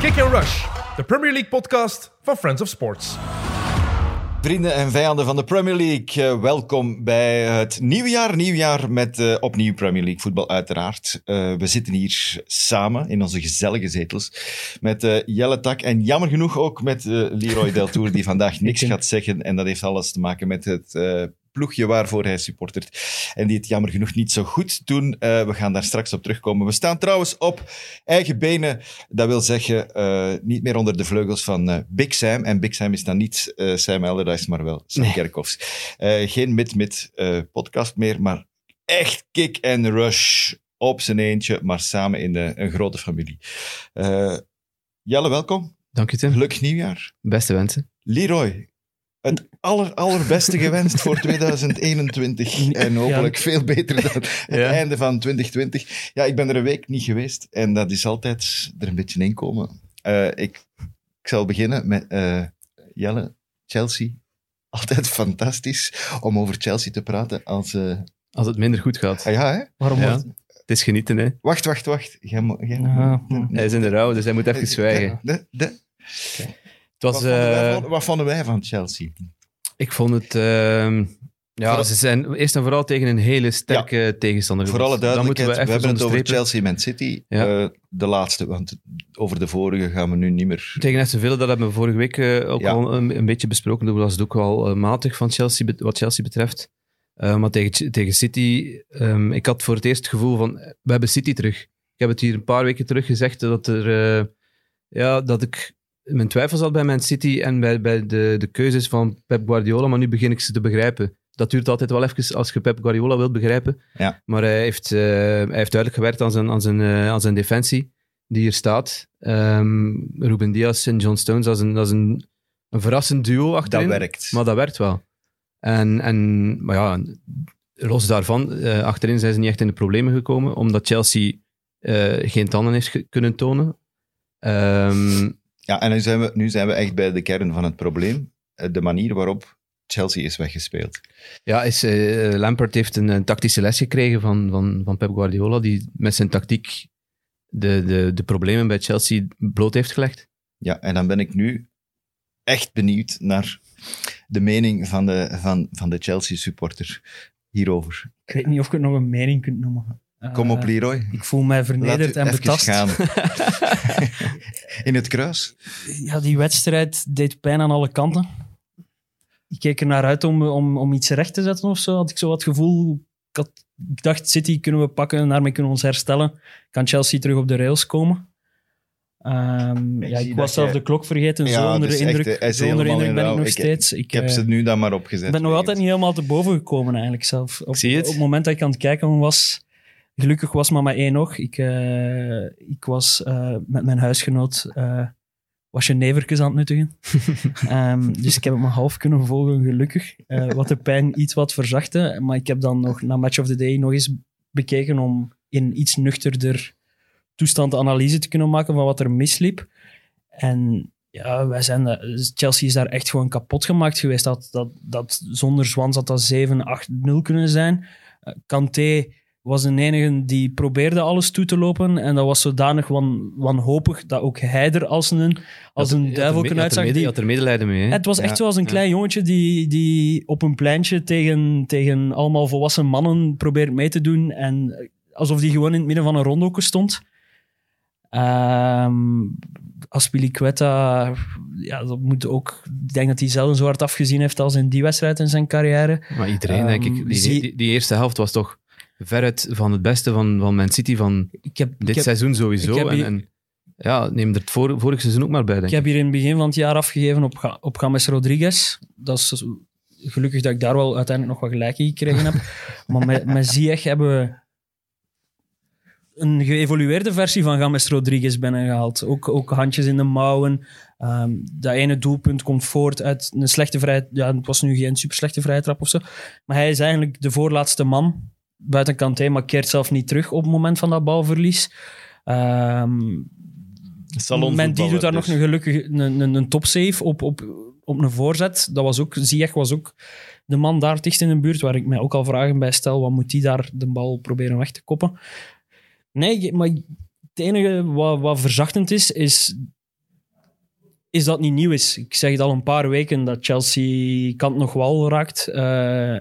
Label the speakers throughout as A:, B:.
A: Kick and Rush, de Premier League podcast van Friends of Sports.
B: Vrienden en vijanden van de Premier League, eh, welkom bij het nieuwe jaar. Nieuw jaar met eh, opnieuw Premier League voetbal, uiteraard. Eh, we zitten hier samen in onze gezellige zetels met eh, Jelle Tak en jammer genoeg ook met eh, Leroy Deltour, die vandaag niks gaat zeggen. En dat heeft alles te maken met het eh, ploegje waarvoor hij supportert. En die het jammer genoeg niet zo goed doen. Eh, we gaan daar straks op terugkomen. We staan trouwens op eigen benen. Dat wil zeggen, eh, niet meer onder de vleugels van eh, Big Sam. En Big Sam is dan niet Sam Allardyce, maar wel Sam
C: Nee.
B: Kerkhoffs. Geen mid-mid podcast meer, maar echt kick and rush op zijn eentje, maar samen in de, een grote familie. Jelle, welkom.
C: Dank je, Tim.
B: Gelukkig nieuwjaar.
C: Beste wensen.
B: Leroy, het aller, allerbeste gewenst voor 2021. En hopelijk veel beter dan het
C: Ja.
B: einde van 2020. Ja, ik ben er een week niet geweest en dat is altijd er een beetje in komen. Eh, ik, ik zal beginnen met eh, Jelle, Chelsea. Altijd fantastisch om over Chelsea te praten. Als, eh,
C: Als het minder goed gaat.
B: ah ja, hè?
D: Waarom
C: Ja.
D: wordt-
C: Het is genieten, hè.
B: Wacht, wacht, wacht. Jij.
C: Hij is in de rouw, dus hij moet even zwijgen.
B: De- de-
C: Het was...
B: wat, vonden wij
C: eh,
B: van, vonden wij van Chelsea?
C: ik vond het... ehm, ja, ze zijn eerst en vooral tegen een hele sterke tegenstander.
B: Voor alle.
C: Dat moeten
B: duidelijkheid, we,
C: even
B: hebben het over. Chelsea Man City.
C: Ja.
B: eh, de laatste, want over de vorige gaan we nu niet meer...
C: Tegen Aston Villa, dat hebben we vorige week eh, ook
B: Ja.
C: al een, een beetje besproken. Toen was het ook wel matig van Chelsea, wat Chelsea betreft. Maar tegen, tegen City, ehm, ik had voor het eerst het gevoel van, we hebben City terug. Ik heb het hier een paar weken terug gezegd, dat, er, ja, dat ik mijn twijfels had bij Man City en bij, bij de, de keuzes van Pep Guardiola, maar nu begin ik ze te begrijpen. Dat duurt altijd wel even als je Pep Guardiola wilt begrijpen.
B: Ja.
C: Maar hij heeft, eh, hij heeft duidelijk gewerkt aan zijn, aan, zijn, eh, aan zijn defensie die hier staat. Ehm Ruben Diaz en John Stones, dat is een, dat is een, een verrassend duo achterin.
B: Dat werkt.
C: Maar dat werkt wel. En, en maar ja, los daarvan, eh, achterin zijn ze niet echt in de problemen gekomen, omdat Chelsea geen tanden heeft kunnen tonen. Ehm,
B: Ja, en nu zijn, we, nu zijn we echt bij de kern van het probleem. Eh, De manier waarop Chelsea is weggespeeld.
C: ja, is, eh, Lampard heeft een, een tactische les gekregen van, van, van Pep Guardiola, die met zijn tactiek de, de, de problemen bij Chelsea bloot heeft gelegd.
B: Ja, en dan ben ik nu echt benieuwd naar de mening van de, van, van de Chelsea-supporter hierover.
D: Ik weet niet of ik het nog een mening kunt noemen. Eh,
B: Kom op, Leroy.
D: Ik voel mij vernederd en betast.
B: gaan. In het kruis.
D: Ja, die wedstrijd deed pijn aan alle kanten. Ik keek er naar uit om, om, om iets recht te zetten of zo. Had ik zo wat gevoel. Ik, had, ik dacht, City kunnen we pakken, daarmee kunnen we ons herstellen. Kan Chelsea terug op de rails komen? Ehm,
B: Ik
D: ja, ik was zelf
B: jij-
D: de klok vergeten.
B: Ja,
D: zo onder de
B: echt,
D: indruk,
B: hij is
D: zo onder de indruk
B: in
D: ben ik nog
B: Ik-
D: steeds.
B: Ik heb
D: eh,
B: ze nu dan maar opgezet.
D: Ik ben nog altijd niet helemaal te boven gekomen, eigenlijk zelf. Op,
C: het.
D: op het moment dat ik aan het kijken was, gelukkig was maar één oog. Ik, eh, ik was eh, met mijn huisgenoot eh was je nevertjes aan het nuttigen. Ehm, dus ik heb het maar half kunnen volgen, gelukkig. Wat de pijn iets wat verzachtte. Maar ik heb dan nog na Match of the Day nog eens bekeken om in iets nuchterder toestand analyse te kunnen maken van wat er misliep. En ja, wij zijn, Chelsea is daar echt gewoon kapot gemaakt geweest. Dat, dat, dat, zonder Zwans had dat 7, 8-0 kunnen zijn. Kanté was de enige die probeerde alles toe te lopen. En dat was zodanig wan, wanhopig dat ook hij er als een, als een duivelken uitzag.
C: Je
D: Die,
C: had er medelijden mee. Hè?
D: het was echt zoals een
C: ja.
D: klein jongetje die, die op een pleintje tegen, tegen allemaal volwassen mannen probeert mee te doen. En alsof die gewoon in het midden van een rondoke stond. Ehm Aspilicueta, ja, dat moet ook... Ik denk dat hij zelden zo hard afgezien heeft als in die wedstrijd in zijn carrière.
C: Maar iedereen,
D: Ehm,
C: denk ik. Die,
D: zie-
C: die, die eerste helft was toch veruit van het beste van, van Man City van
D: Ik heb, ik
C: dit
D: heb,
C: seizoen sowieso. en,
D: hier-
C: en ja, neem er het vor, vorig seizoen ook maar bij, denk
D: ik heb hier in het begin van het jaar afgegeven op, op James Rodriguez. Dat is gelukkig dat ik daar wel uiteindelijk nog wat gelijk in gekregen heb. maar met, met Ziyech hebben we een geëvolueerde versie van James Rodriguez binnengehaald. Ook, ook handjes in de mouwen. Ehm, dat ene doelpunt komt voort uit een slechte vrije... Ja, het was nu geen super slechte vrije trap of zo. Maar hij is eigenlijk de voorlaatste man buiten Kanté, maar keert zelf niet terug op het moment van dat balverlies. Ehm men die doet daar nog een gelukkig een, een, een topsave op, op, op een voorzet. Dat was ook, Ziyech was ook de man daar dicht in de buurt, waar ik mij ook al vragen bij stel, wat moet die daar de bal proberen weg te koppen? Nee, maar het enige wat, wat verzachtend is, is is dat niet nieuw is. Ik zeg het al een paar weken dat Chelsea kant nog wel raakt. Eh,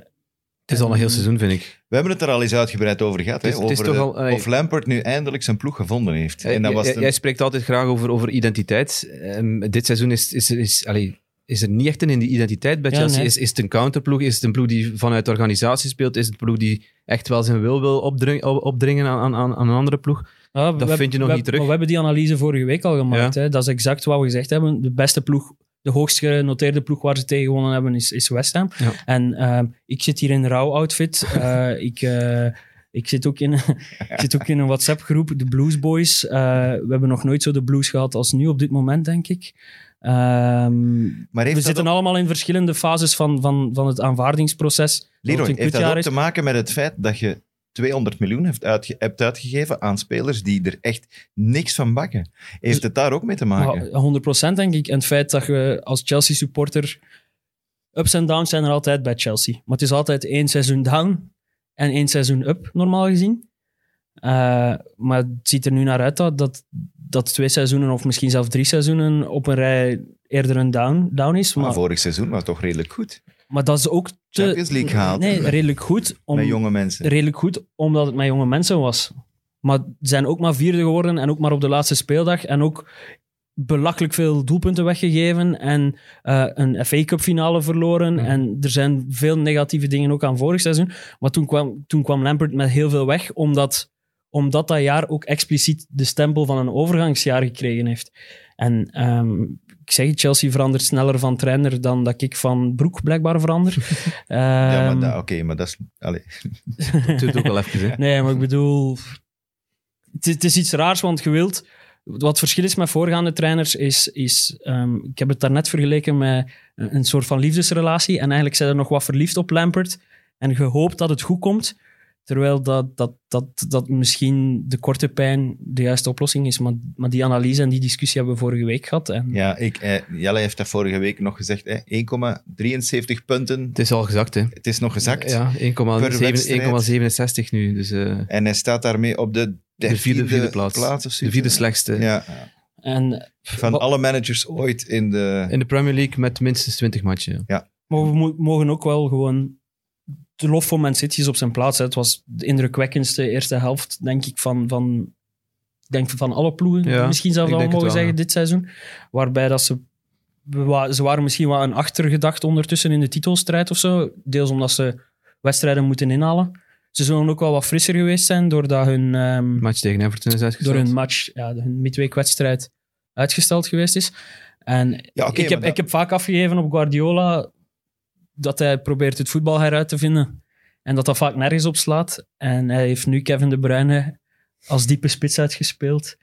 C: Het is al een heel seizoen, vind ik.
B: We hebben het er al eens uitgebreid over gehad.
C: Het is-
B: hè,
C: het is
B: over
C: toch
B: de-
C: al, eh,
B: of Lampard nu eindelijk zijn ploeg gevonden heeft. En dat
C: Jij-
B: was
C: jij,
B: de-
C: jij spreekt altijd graag over, over identiteit. Ehm, dit seizoen is, is, is, allee, is er niet echt een identiteit bij
D: Ja,
C: Chelsea.
D: nee.
C: Is, is het een counterploeg? Is het een ploeg die vanuit de organisatie speelt? Is het een ploeg die echt wel zijn wil wil opdringen, opdringen aan, aan, aan een andere ploeg?
D: Ja,
C: Dat
D: we-
C: vind je nog
D: we-
C: niet terug.
D: maar we hebben die analyse vorige week al gemaakt.
C: Ja.
D: Hè. Dat is exact wat we gezegd hebben. De beste ploeg, de hoogst genoteerde ploeg waar ze tegen gewonnen hebben, is, is West Ham.
C: Ja.
D: En ehm, ik zit hier in een rouw-outfit. Eh, ik, ik, zit ook in, ik zit ook in een WhatsApp-groep, de Blues Boys. Eh, we hebben nog nooit zo de blues gehad als nu op dit moment, denk ik. Ehm,
B: maar
D: we zitten
B: ook,
D: allemaal in verschillende fases van, van, van het aanvaardingsproces.
B: Leroy, heeft dat ook
D: is.
B: te maken met het feit dat je 200 miljoen uitge- hebt uitgegeven aan spelers die er echt niks van bakken? Heeft het daar ook mee te maken?
D: Ja, 100% denk ik. En het feit dat je als Chelsea-supporter... Ups en downs zijn er altijd bij Chelsea. Maar het is altijd één seizoen down en één seizoen up, normaal gezien. Eh, maar het ziet er nu naar uit dat, dat, dat twee seizoenen, of misschien zelfs drie seizoenen, op een rij eerder een down, down is.
B: Maar
D: Maar,
B: vorig seizoen was toch redelijk goed.
D: Maar dat is ook te...
B: Champions League gehaald.
D: Nee, redelijk goed. Om,
B: Met jonge mensen.
D: redelijk goed, omdat het met jonge mensen was. Maar ze zijn ook maar vierde geworden en ook maar op de laatste speeldag. En ook belachelijk veel doelpunten weggegeven en eh, een FA Cup finale verloren.
C: Mhm.
D: En er zijn veel negatieve dingen ook aan vorig seizoen. Maar toen kwam, toen kwam Lampert met heel veel weg, omdat, omdat dat jaar ook expliciet de stempel van een overgangsjaar gekregen heeft. En ehm, ik zeg Chelsea verandert sneller van trainer dan dat ik van broek blijkbaar verander.
B: Ja, maar
D: Ehm,
B: dat- oké, maar dat is... Allee.
C: Het duurt ook wel even. Hè.
D: Nee, maar ik bedoel... Het is, het is iets raars, want je wilt... Wat het verschil is met voorgaande trainers is... is ehm, ik heb het daarnet vergeleken met een, een soort van liefdesrelatie. En eigenlijk zijn er nog wat verliefd op Lampert. En je hoopt dat het goed komt. Terwijl dat, dat, dat, dat misschien de korte pijn de juiste oplossing is. Maar, maar die analyse en die discussie hebben we vorige week gehad. En
B: Ja, ik, eh, Jelle heeft dat vorige week nog gezegd. hè, 1,73 punten.
C: Het is al gezakt, hè.
B: Het is nog gezakt.
C: Ja, 1,7
B: wedstrijd.
C: 1,67 nu. Dus eh,
B: En hij staat daarmee op de,
C: de vierde, vierde
B: plaats.
C: plaats.
B: of
C: de vierde slechtste
B: Ja,
D: en,
B: van
D: Wat-
B: alle managers ooit in de...
C: in de Premier League met minstens 20 matchen. ja.
D: Maar we mo- mogen ook wel gewoon... De lof voor Man City is op zijn plaats. Hè. Het was de indrukwekkendste eerste helft, denk ik, van, van, denk van alle ploegen.
C: Ja,
D: misschien zelfs al mogen
C: wel,
D: zeggen,
C: ja.
D: dit seizoen. Waarbij dat ze... Ze waren misschien wel een achtergedachte ondertussen in de titelstrijd of zo. Deels omdat ze wedstrijden moeten inhalen. Ze zullen ook wel wat frisser geweest zijn doordat hun... ehm,
C: match tegen Everton is uitgesteld.
D: door hun match, ja, hun midweekwedstrijd uitgesteld geweest is. En
B: Ja,
D: ik, heb,
B: dat-
D: ik heb vaak afgegeven op Guardiola dat hij probeert het voetbal heruit te vinden. En dat dat vaak nergens op slaat. En hij heeft nu Kevin De Bruyne als diepe spits uitgespeeld.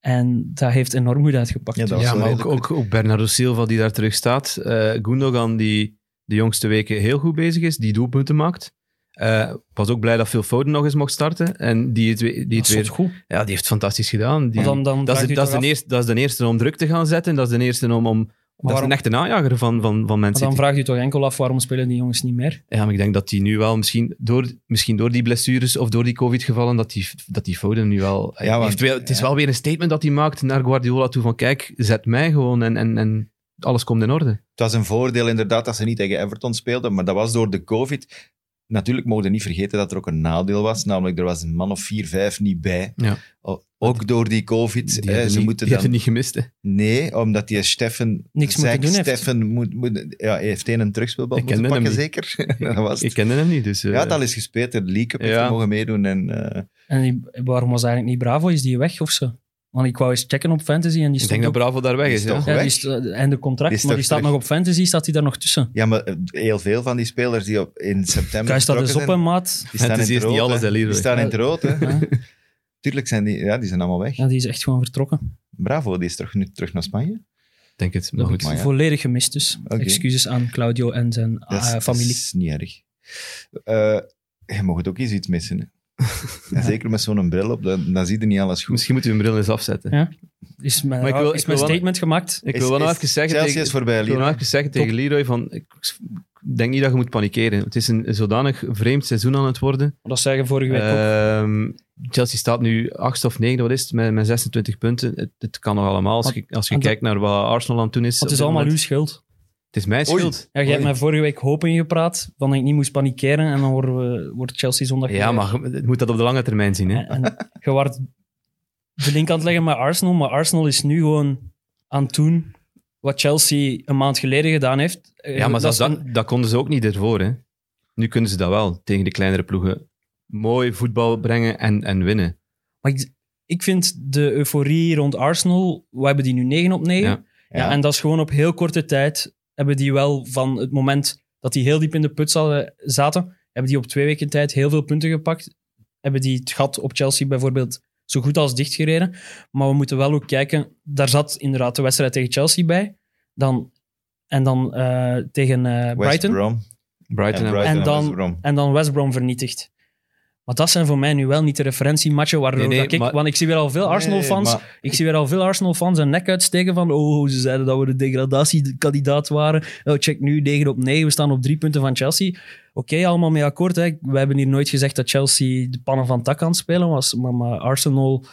D: En dat heeft enorm goed uitgepakt.
B: Ja,
C: Ja, maar ook,
B: redelijk
C: ook, ook Bernardo Silva die daar terug staat. Eh Gundogan die de jongste weken heel goed bezig is, die doelpunten maakt. Eh was ook blij dat Phil Foden nog eens mocht starten. En die het, die het
D: dat
C: weer...
D: goed.
C: Ja, die heeft fantastisch gedaan. Die,
D: Maar dan, dan
C: dat, is, de- dat, is eerste, dat is de eerste om druk te gaan zetten. Dat is de eerste om... om dat is
D: waarom-
C: een echte najager van, van, van
D: maar dan vraagt u toch enkel af waarom spelen die jongens niet meer?
C: Ja, maar ik denk dat die nu wel, misschien door, misschien door die blessures of door die COVID-gevallen, dat die, dat die Foden nu wel...
B: Ja, want-
C: heeft wel- het is
B: ja.
C: wel weer een statement dat hij maakt naar Guardiola toe van kijk, zet mij gewoon en, en, en alles komt in orde.
B: Het was een voordeel inderdaad dat ze niet tegen Everton speelden, maar dat was door de COVID. Natuurlijk mogen we niet vergeten dat er ook een nadeel was, namelijk er was een man of vier, vijf niet bij.
C: Ja.
B: Ook door die COVID.
C: Die
B: hè, ze
C: niet,
B: moeten
C: die
B: dan...
C: niet gemist. Hè.
B: Nee, omdat die Steffen...
D: Niks moeten doen heeft.
B: Steffen moet, moet, ja, hij heeft één een terugspeelbal
C: Ik
B: moeten
C: kende hem
B: pakken, zeker. dat was
C: Ik
B: het.
C: kende hem niet, dus... eh,
B: Ja, dat is gespeeld. De League Cup
C: Ja.
B: mogen meedoen. En, eh,
D: En die- waarom was eigenlijk niet Bravo? Is die weg of zo? Want ik wou eens checken op Fantasy en die
C: ik
D: stond
C: denk dat Bravo daar weg
B: Die
C: is. ja.
B: toch-
D: Ja, die
B: weg.
D: is, eh, einde contract,
B: Die is
D: maar die staat
B: terug?
D: nog op fantasy, staat hij daar nog tussen.
B: ja, maar eh, heel veel van die spelers die op, in september
D: Kijk, staat eens
B: vertrokken
D: op een maat.
B: die staan
C: Fantasy
B: in
C: is
B: het
C: niet
B: rood.
C: alles,
B: hè.
C: hè, Leroy.
B: Die staan in het rood. Hè.
D: Ja.
B: Tuurlijk zijn die, ja, die zijn allemaal weg.
D: Ja, die is echt gewoon vertrokken.
B: Bravo, die is terug, nu terug naar Spanje.
C: Ik denk het, maar goed.
B: Maar ja.
D: Volledig gemist dus. Excuses aan Claudio en zijn
B: Dat is,
D: eh, familie.
B: dat is niet erg. Eh, je mag het ook eens iets missen. Hè. En zeker met zo'n bril op, dan, dan zie je niet alles goed.
C: Misschien moeten we een bril eens afzetten.
D: Ja. Is mijn,
C: Maar ik wil-
D: is
C: ik
D: mijn
C: wil wel-
D: statement gemaakt?
C: Ik
B: Is-
C: wil wel nog even zeggen
B: Chelsea
C: tegen,
B: is voorbij,
C: ik wil nog
B: Lira.
C: even zeggen tegen Leroy van... Ik denk niet dat je moet panikeren. Het is een zodanig vreemd seizoen aan het worden.
D: Dat zei je vorige week ook.
C: Ehm, Chelsea staat nu achtste of negende, wat is het, met, met 26 punten. Het, het kan nog allemaal, als je, als je kijkt naar wat Arsenal aan het doen is.
D: Want het is allemaal uw schuld.
C: Het is mijn schuld.
D: Ja, jij hebt mij vorige week hoop ingepraat, van dat ik niet moest panikeren en dan worden we, wordt Chelsea zondag...
C: Ja, maar je moet dat op de lange termijn zien. Hè?
D: En, en je wordt de link aan het leggen met Arsenal, maar Arsenal is nu gewoon aan het doen wat Chelsea een maand geleden gedaan heeft. Eh,
C: Ja, maar
D: dat
C: dat, dat,
D: een-
C: dat konden ze ook niet ervoor. Hè? Nu kunnen ze dat wel, tegen de kleinere ploegen. Mooi voetbal brengen en, en winnen.
D: maar ik, ik vind de euforie rond Arsenal, we hebben die nu 9 op 9.
C: Ja.
D: Ja.
B: Ja.
D: en dat is gewoon op heel korte tijd hebben die wel van het moment dat die heel diep in de put zaten, zaten, hebben die op twee weken tijd heel veel punten gepakt. Hebben die het gat op Chelsea bijvoorbeeld zo goed als dichtgereden. Maar we moeten wel ook kijken, daar zat inderdaad de wedstrijd tegen Chelsea bij. Dan, en dan eh, tegen eh,
B: West
D: Brighton.
B: Brom.
C: Brighton
B: En
C: en,
B: Brighton
D: En dan-
B: West Brom.
D: En dan West Brom vernietigd. Maar dat zijn voor mij nu wel niet de referentiematchen waardoor
C: Nee, nee,
D: dat ik...
C: maar-
D: Want ik zie weer al veel Arsenal-fans
B: Nee,
D: ik zie weer al veel Arsenal-fans hun nek uitsteken van oh, ze zeiden dat we de degradatiekandidaat waren. Oh, check nu, 9 op 9, we staan op drie punten van Chelsea. Oké, allemaal mee akkoord. Hè. We hebben hier nooit gezegd dat Chelsea de pannen van tak aan het spelen was, maar, maar Arsenal...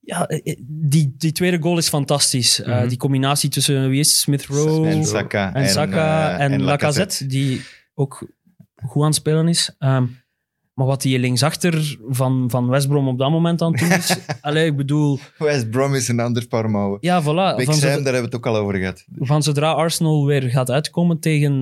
D: Ja, eh, die, die tweede goal is fantastisch. Eh,
C: Mhm.
D: die combinatie tussen, wie is het? Smith Rowe
B: En Saka.
D: en, Saka
B: eh,
D: en, Lacazette, die ook goed aan het spelen is. Ehm, maar wat die linksachter van, van West Brom op dat moment aan het doen is... allee, ik bedoel...
B: West Brom is een ander paar mouwen.
D: Ja, voilà.
B: Big
D: Van,
B: Sam, daar hebben we het ook al over gehad.
D: van zodra Arsenal weer gaat uitkomen tegen,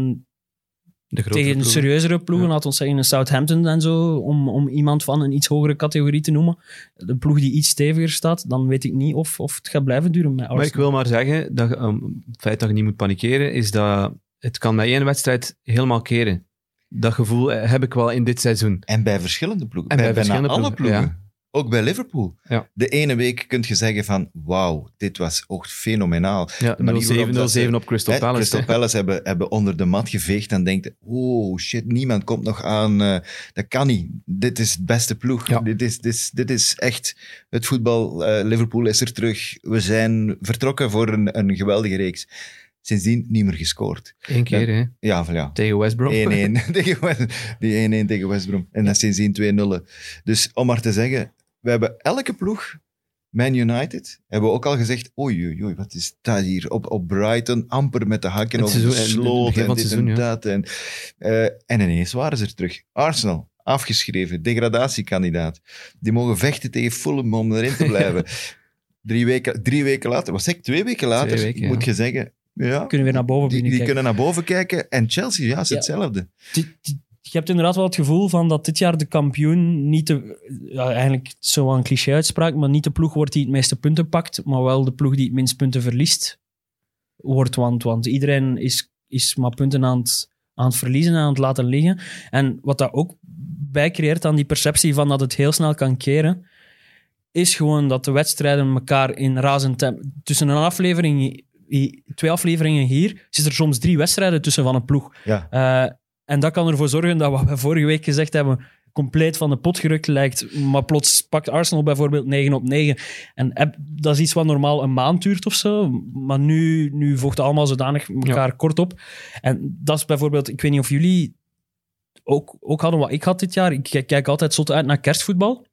C: de grote
D: tegen
C: ploegen.
D: serieuzere ploegen,
C: Ja.
D: laten we zeggen een Southampton en zo, om, om iemand van een iets hogere categorie te noemen, de ploeg die iets steviger staat, dan weet ik niet of, of het gaat blijven duren met Arsenal.
C: Maar ik wil maar zeggen, dat, um, het feit dat je niet moet panikeren, is dat het kan met één wedstrijd helemaal keren. Dat gevoel eh, heb ik wel in dit seizoen.
B: En bij verschillende ploegen.
C: En
B: bij
C: bij
B: bijna alle
C: ploegen.
B: Ook bij Liverpool.
C: Ja.
B: De ene week kun je zeggen van, wauw, dit was echt fenomenaal.
C: Ja,
B: De manier waarop
C: 0-7
B: dat ze-
C: 0-7 op Crystal
B: Hè,
C: Palace.
B: Crystal
C: hè.
B: Palace hebben, hebben onder de mat geveegd en denkt, oh shit, niemand komt nog aan. eh, dat kan niet. Dit is het beste ploeg.
C: Ja.
B: Dit, is, dit, is, dit is echt het voetbal. Eh, Liverpool is er terug. We zijn vertrokken voor een, een geweldige reeks. Sindsdien niet meer gescoord.
C: Eén keer, hè.
B: Ja, van ja.
C: Tegen West Brom.
B: 1-1 tegen West, die 1-1 tegen West Brom. En dan sindsdien 2-0. Dus om maar te zeggen, we hebben elke ploeg, Man United, hebben we ook al gezegd, oei, oei, oei, wat is dat hier? Op, op Brighton, amper met de hakken over de sloot en dit
C: seizoen,
B: en
C: ja.
B: dat. En, eh, en ineens waren ze er terug. Arsenal, afgeschreven, degradatiekandidaat. Die mogen vechten tegen Fulham om erin te blijven. drie, weken, drie weken later, was ik twee weken later,
C: Twee weken,
B: moet
C: ja.
B: je zeggen, ja,
D: kunnen weer naar boven
B: die, die kunnen naar boven kijken. En Chelsea, ja, is
D: Ja.
B: hetzelfde.
D: Dit- dit- je hebt inderdaad wel het gevoel van dat dit jaar de kampioen niet de, ja, eigenlijk zo wel een cliché-uitspraak, maar niet de ploeg wordt die het meeste punten pakt, maar wel de ploeg die het minst punten verliest wordt. Want, want iedereen is, is maar punten aan het, aan het verliezen en aan het laten liggen. En wat dat ook bijcreëert aan die perceptie van dat het heel snel kan keren, is gewoon dat de wedstrijden elkaar in razend tempo... Tussen een aflevering, twee afleveringen hier, zit er soms drie wedstrijden tussen van een ploeg.
B: Ja.
D: Eh, en dat kan ervoor zorgen dat wat we vorige week gezegd hebben compleet van de pot gerukt lijkt. Maar plots pakt Arsenal bijvoorbeeld 9 op 9. En heb- dat is iets wat normaal een maand duurt of zo. Maar nu, nu vocht het allemaal zodanig elkaar kort op. En dat is bijvoorbeeld... Ik weet niet of jullie ook, ook hadden wat ik had dit jaar. Ik kijk altijd zot uit naar kerstvoetbal.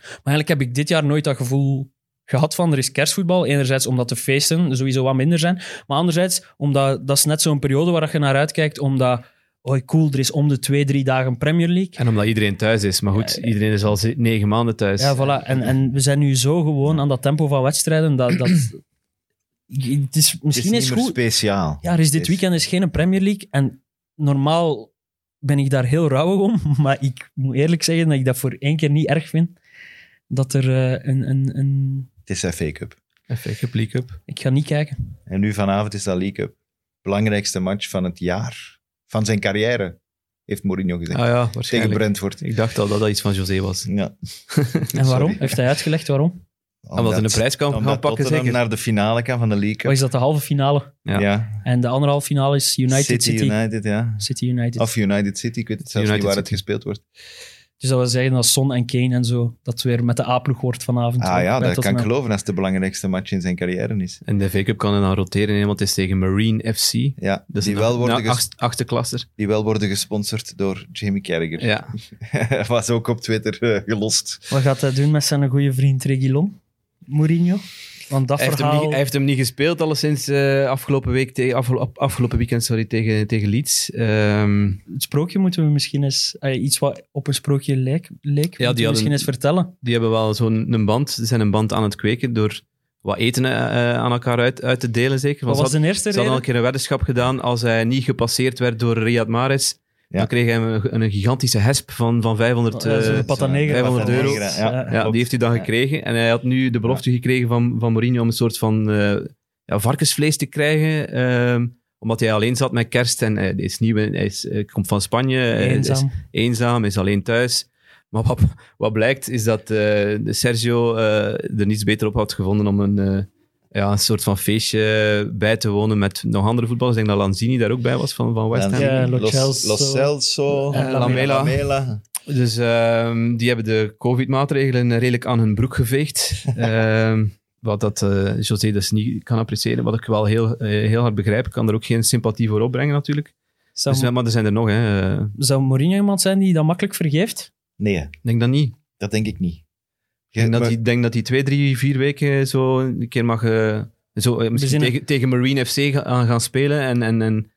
D: Maar eigenlijk heb ik dit jaar nooit dat gevoel gehad van er is kerstvoetbal. Enerzijds omdat de feesten sowieso wat minder zijn. Maar anderzijds omdat dat is net zo'n periode waar je naar uitkijkt. Omdat, oh cool, er is om de twee, drie dagen Premier League.
C: En omdat iedereen thuis is. Maar goed, iedereen is al negen maanden thuis.
D: Ja, voilà. En, en we zijn nu zo gewoon aan dat tempo van wedstrijden dat... dat het is,
B: Het
D: misschien
B: is
D: is
B: niet meer
D: goed.
B: speciaal.
D: Ja, er is dit
B: Het
D: weekend is geen Premier League. En normaal ben ik daar heel rouwig om. Maar ik moet eerlijk zeggen dat ik dat voor één keer niet erg vind. Dat er eh, een, een, een...
B: Het is FA Cup.
C: FA Cup, League Cup.
D: Ik ga niet kijken.
B: En nu vanavond is dat League Cup. Belangrijkste match van het jaar. Van zijn carrière, heeft Mourinho gezegd.
C: Ah ja,
B: Tegen. Brentford.
C: Ik dacht al dat dat iets van José was.
B: Ja.
D: En waarom?
B: Sorry.
D: Heeft hij uitgelegd waarom?
C: Omdat ze een prijs kan
B: omdat
C: gaan pakken,
B: Tottenham
C: zeker.
B: naar de finale kan van de League Cup.
D: is dat, de halve finale?
C: Ja.
B: Ja.
D: En de anderhalve finale is United City.
B: City, United, ja.
D: City United.
B: Of United City, ik weet het zelfs
C: United
B: niet waar het gespeeld wordt.
D: Dus dat wil zeggen dat Son en Kane en zo, dat weer met de A-ploeg wordt vanavond.
B: Ah ja, dat kan ik geloven als het de belangrijkste match in zijn carrière is.
C: En de V-Cup kan er dan roteren, want het is tegen Marine FC.
B: Ja,
C: Dus
B: die, wel worden
C: achterklasser.
B: die wel worden gesponsord door Jamie Carragher.
C: Ja.
B: Was ook op Twitter eh, gelost.
D: Wat gaat hij doen met zijn goede vriend Reguilon? Mourinho? Want dat
C: Hij heeft, hem niet, hij heeft hem niet gespeeld, alleszins eh afgelopen, week tegen, afgelo- afgelopen weekend sorry, tegen, tegen Leeds. Ehm,
D: Het sprookje moeten we misschien eens... eh, iets wat op een sprookje leek, leek misschien eens vertellen.
C: die hebben wel zo'n een band, ze zijn een band aan het kweken door wat eten eh, aan elkaar uit, uit te delen, zeker.
D: Wat was
C: ze
D: de eerste
C: Ze hadden al een keer een weddenschap gedaan. Als hij niet gepasseerd werd door Riyad Mahrez,
B: Ja.
C: dan kreeg hij een, een gigantische hesp van, van 500,
D: Ja, zo'n
C: eh,
D: Pata Negra.
C: 500
B: Pata
C: euro.
B: Ja.
C: Die heeft hij dan gekregen. En hij had nu de belofte gekregen van, van Mourinho om een soort van eh, ja, varkensvlees te krijgen. ehm, omdat hij alleen zat met kerst en eh, hij is nieuw, hij is, eh, komt van Spanje. hij is
D: Eenzaam.
C: eenzaam, is alleen thuis. Maar wat, wat blijkt is dat eh, Sergio eh, er niets beter op had gevonden om een, eh, ja, een soort van feestje bij te wonen met nog andere voetballers. Ik denk dat Lanzini daar ook bij was van, van West Ham.
D: Ja, Lo
B: Los,
D: Celso.
B: Los Celso,
D: En
C: Lamela.
B: Lamela.
C: Dus ehm, die hebben de COVID-maatregelen redelijk aan hun broek geveegd. Ehm, wat dat eh, José dus niet kan appreciëren, wat ik wel heel, eh, heel hard begrijp. Ik kan er ook geen sympathie voor opbrengen natuurlijk.
D: Zou,
C: Dus, maar er zijn er nog, hè. Eh,
D: zou Mourinho iemand zijn die dat makkelijk vergeeft?
B: Nee,
C: ik denk dat niet.
B: dat denk ik niet.
C: Ik denk dat,
B: Maar-
C: hij, denk dat hij twee, drie, vier weken zo een keer mag... eh, zo, eh, misschien tegen, tegen Marine FC gaan, gaan spelen en, en, en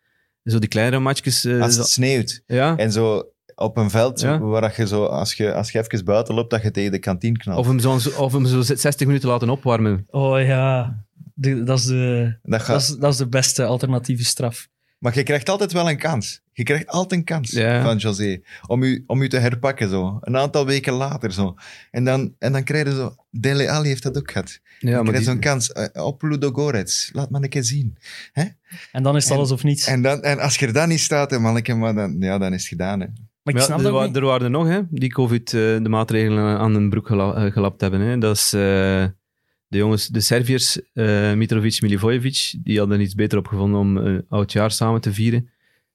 C: zo die kleinere matchjes. eh,
B: als
C: zo-
B: het sneeuwt
C: ja.
B: en zo op een veld
C: Ja.
B: waar dat je zo, als je, als je even buiten loopt, dat je tegen de kantine knalt.
C: Of hem, zo, of hem zo 60 minuten laten opwarmen.
D: Oh ja, De- dat, is de,
B: dat gaat,
D: dat, is, dat is de beste alternatieve straf.
B: Maar je krijgt altijd wel een kans. Je krijgt altijd een kans
C: Ja.
B: van José om u, om u te herpakken. Zo. Een aantal weken later. Zo. En, dan, en dan krijg je zo... Dele Alli heeft dat ook gehad.
C: Ja,
B: je
C: maar
B: krijgt
C: die,
B: zo'n kans eh, op Ludo Gorets. Laat maar een keer zien.
D: En dan is het
B: En-
D: alles of niets.
B: En, dan, en als je er dan niet staat, hè, manneke, maar dan, ja, dan is het gedaan. Hè.
D: maar ik
C: Ja,
D: snap
C: er, wa- er waren er nog, hè, die COVID eh, de maatregelen aan hun broek gela- eh, gelapt hebben. Hè. Dat is eh, de jongens, de Serviërs, eh, Mitrovic, Milivojevic, die hadden iets beter op gevonden om een oud jaar samen te vieren.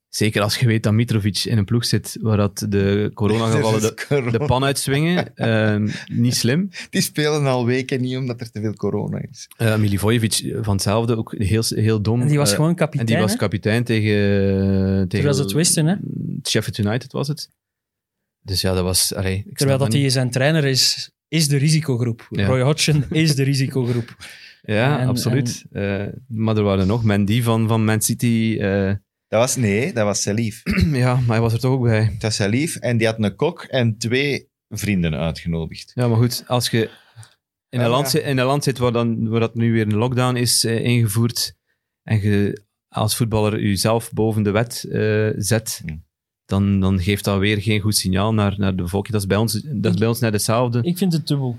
C: Zeker als je weet dat Mitrovic in een ploeg zit waar dat de coronagevallen de,
B: corona.
C: de pan uitswingen. Ehm, niet slim.
B: Die spelen al weken niet omdat er te veel corona is.
C: Eh Milivojevic van hetzelfde, ook heel, heel dom.
D: En die was
C: Eh,
D: gewoon
C: en
D: kapitein.
C: die was
D: hè?
C: kapitein tegen... tegen
D: Terwijl ze het wisten, hè?
C: Sheffield United was het. Dus ja, dat was... Allee, ik snap
D: Terwijl dat hij zijn trainer is, is de risicogroep.
C: Ja.
D: Roy Hodgson is de risicogroep.
C: Ja,
D: En-
C: absoluut. Eh, maar er waren nog. Mandy van, van Man City.
B: Dat was, nee, dat was Salif.
C: ja, maar hij was er toch ook bij.
B: Dat was Salif en die had een kok en twee vrienden uitgenodigd.
C: Ja, maar goed, als je in een, land,
B: ja.
C: in een land zit waar, dan, waar dat nu weer een lockdown is eh, ingevoerd en je als voetballer jezelf boven de wet eh, zet,
B: Hm.
C: dan, dan geeft dat weer geen goed signaal naar, naar de bevolking. Dat is bij ons, dat is bij ons net hetzelfde.
D: Ik vind het dubbel.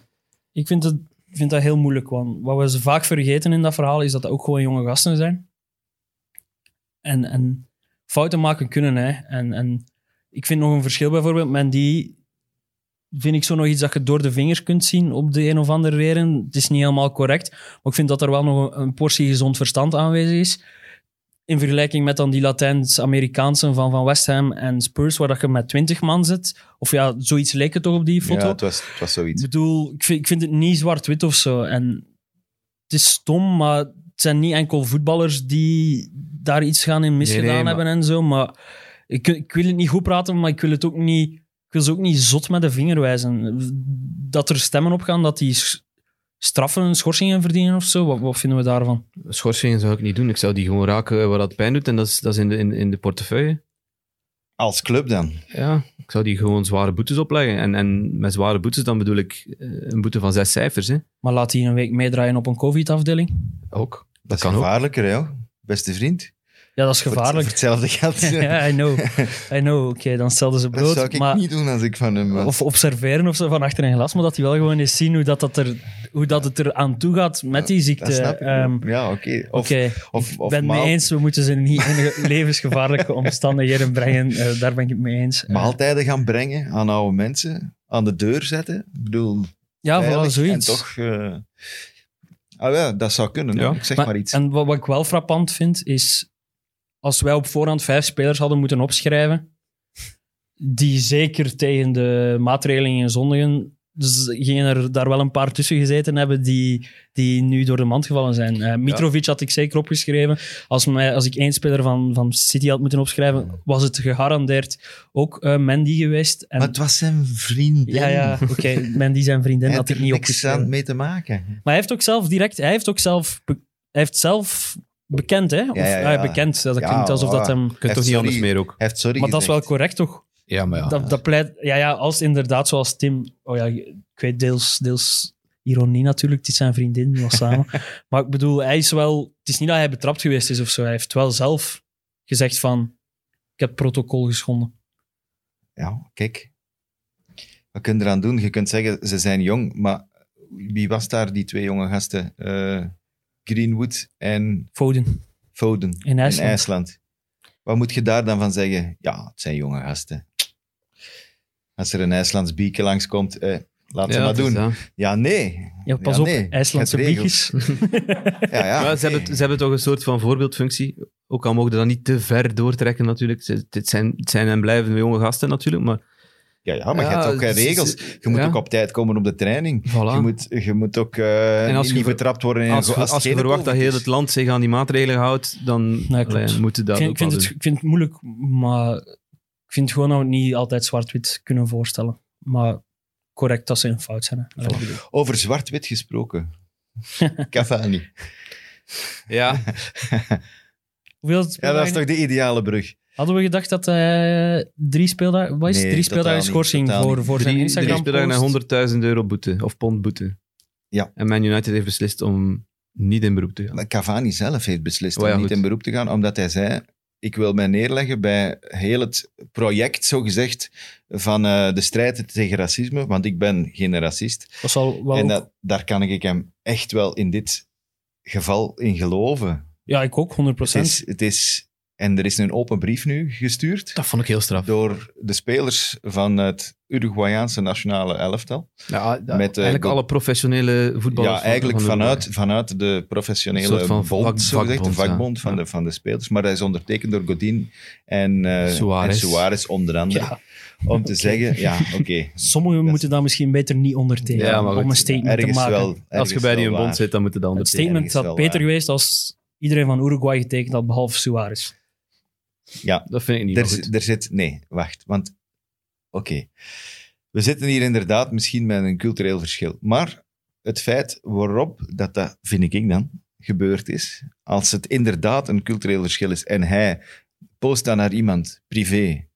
D: Ik vind, het, ik vind dat heel moeilijk, want wat we ze vaak vergeten in dat verhaal is dat dat ook gewoon jonge gasten zijn. En, en fouten maken kunnen, hè. En, en ik vind nog een verschil bijvoorbeeld met die... Vind ik zo nog iets dat je door de vingers kunt zien op de een of andere reden. Het is niet helemaal correct, maar ik vind dat er wel nog een, een portie gezond verstand aanwezig is. In vergelijking met dan die Latijns-Amerikaanse van, van West Ham en Spurs, waar dat je met 20 man zit. Of ja, zoiets leek het toch op die foto.
B: Ja, het was, het was zoiets.
D: Ik bedoel, ik vind, ik vind het niet zwart-wit of zo. En het is stom, maar het zijn niet enkel voetballers die daar iets gaan in misgedaan
C: Nee, nee, maar-
D: hebben en zo. Maar ik, ik wil het niet goed praten, maar ik wil het ook niet... Ik wil ze ook niet zot met de vinger wijzen. Dat er stemmen op gaan dat die straffen, schorsingen verdienen of zo. Wat, wat vinden we daarvan?
C: Schorsingen zou ik niet doen. Ik zou die gewoon raken waar dat pijn doet en dat is, dat is in, de, in, in de portefeuille.
B: Als club dan.
C: Ja, ik zou die gewoon zware boetes opleggen. En, en met zware boetes dan bedoel ik eh, een boete van zes cijfers. Hè.
D: Maar laat die een week meedraaien op een covid-afdeling?
C: Ook.
B: Dat is
C: kan ook.
B: gevaarlijker, hè? Beste vriend.
D: Ja, dat is gevaarlijk.
B: Voor hetzelfde geld.
D: ja, I know. I know. Oké, dan stelden ze
B: Dat
D: brood.
B: zou ik
D: maar...
B: niet doen als ik van hem was.
D: Of observeren of zo van achter een glas, maar dat hij wel gewoon eens zien hoe, dat, dat er, hoe dat het er aan toe gaat met die ziekte.
B: dat snap ik.
D: Ehm,
B: ja, oké. Of,
D: Oké,
B: of,
D: ik
B: of
D: ben het mee eens, we moeten ze niet in levensgevaarlijke omstandigheden brengen. Eh, daar ben ik het mee eens. Eh,
B: maaltijden gaan brengen aan oude mensen. Aan de deur zetten. Ik bedoel,
D: ja, vooral zoiets.
B: En toch... eh, Ah ja, dat zou kunnen.
C: Ja.
B: Ik zeg maar, iets.
D: En wat, wat ik wel frappant vind, is als wij op voorhand vijf spelers hadden moeten opschrijven, die zeker tegen de maatregelen zondigen. Dus gingen er daar wel een paar tussen gezeten hebben die, die nu door de mand gevallen zijn. Eh, Mitrovic had ik zeker opgeschreven. Als, mij, als ik één speler van, van City had moeten opschrijven, was het gegarandeerd ook eh, Mandy geweest. En,
B: Maar het was zijn vriendin.
D: ja, ja, oké. Mandy zijn vriendin
B: Hij
D: had
B: had
D: ik
B: er
D: niet opgeschreven.
B: mee te maken.
D: Maar hij heeft ook zelf direct, hij heeft ook zelf, hij heeft zelf bekend, hè? Of,
B: Ja, ja, ja.
D: eh, bekend, dat
B: Ja,
D: klinkt alsof dat hem...
C: Je kunt toch niet anders meer ook.
B: Hij heeft sorry
D: Maar dat is wel correct, toch?
C: Ja, maar ja.
D: Dat, dat pleit, ja, ja, als inderdaad zoals Tim, oh ja, ik weet deels, deels ironie natuurlijk, het is zijn vriendin, die was samen. maar ik bedoel, hij is wel, het is niet dat hij betrapt geweest is of zo, hij heeft wel zelf gezegd van, ik heb protocol geschonden.
B: Ja, kijk. Wat kun je eraan doen? Je kunt zeggen, ze zijn jong, maar wie was daar, die twee jonge gasten? Eh, Greenwood en
D: Foden,
B: Foden
D: in IJsland.
B: in IJsland. Wat moet je daar dan van zeggen? Ja, het zijn jonge gasten. Als er een IJslands bieke langskomt, eh, laat ze
C: Ja,
B: maar doen.
C: dat.
B: Ja, nee.
D: Ja, pas
B: Ja,
D: op,
B: nee.
D: IJslandse bietjes.
B: Ja, ja.
C: Maar ze, hebben, ze hebben toch een soort van voorbeeldfunctie. Ook al mogen dat niet te ver doortrekken natuurlijk. Ze- Het zijn, het zijn en blijven jonge gasten natuurlijk, maar
B: Ja, ja, maar je hebt ook eh, regels. Je moet
C: ja.
B: ook op tijd komen op de training.
C: voilà.
B: Je, moet, je moet ook eh,
C: En als je
B: niet
C: ver-
B: betrapt worden in
C: als,
B: een
C: je- als je verwacht dat heel het land zich aan die maatregelen houdt, dan
D: Nee,
C: moeten
D: Ik
C: dat
D: vind,
C: ook
D: ik, vind het, ik vind het moeilijk, maar ik vind gewoon dat we het niet altijd zwart-wit kunnen voorstellen. Maar correct dat ze een fout zijn. Hè.
B: Over zwart-wit gesproken. Cavani.
C: Ja,
D: Hoeveel
B: Ja, dat is toch de ideale brug.
D: Hadden we gedacht dat hij drie speeldagen... Wat is?
B: Nee,
D: drie speeldagen schorsing voor, voor zijn Instagram
C: drie speeldagen
D: post?
C: naar 100.000 euro boete, of pond boete.
B: Ja.
C: En Man United heeft beslist om niet in beroep te gaan.
B: Maar Cavani zelf heeft beslist
C: Oh
B: om niet
C: goed.
B: in beroep te gaan, omdat hij zei, ik wil mij neerleggen bij heel het project, zogezegd, van eh, de strijd tegen racisme, want ik ben geen racist.
D: Dat zal wel
B: en
D: ook-
B: dat, daar kan ik hem echt wel in dit geval in geloven.
D: Ja, ik ook, 100%.
B: Het is, het is, en er is een open brief nu gestuurd
C: Dat vond ik heel straf.
B: door de spelers van het Uruguayaanse nationale elftal.
C: Ja, dat-
B: Met, eh,
C: eigenlijk
B: dat-
C: alle professionele voetballers.
B: Ja,
C: van-
B: eigenlijk
C: van
B: vanuit, vanuit de professionele
C: Een soort van
B: bond,
C: vak-
B: zogezegd, de
C: vakbond, ja.
B: vakbond van, de, van de spelers. Maar hij is ondertekend door Godin en, eh
C: Suarez.
B: en Suarez onder andere.
D: Ja,
B: Om te zeggen, ja, oké.
D: sommigen moeten dat misschien beter niet ondertekenen
C: Ja, maar goed,
D: om een statement te maken.
B: wel.
C: Als je bij die een bond zit, dan moet het dan
D: het
C: ondertekenen.
D: statement had beter
B: waar.
D: geweest als iedereen van Uruguay getekend had, behalve Suarez.
B: Ja,
C: Dat vind ik niet
B: er,
C: goed.
B: er zit... Nee, wacht. Want, oké. We zitten hier inderdaad misschien met een cultureel verschil. Maar het feit waarop dat, dat, vind ik dan, gebeurd is, als het inderdaad een cultureel verschil is en hij post dan naar iemand privé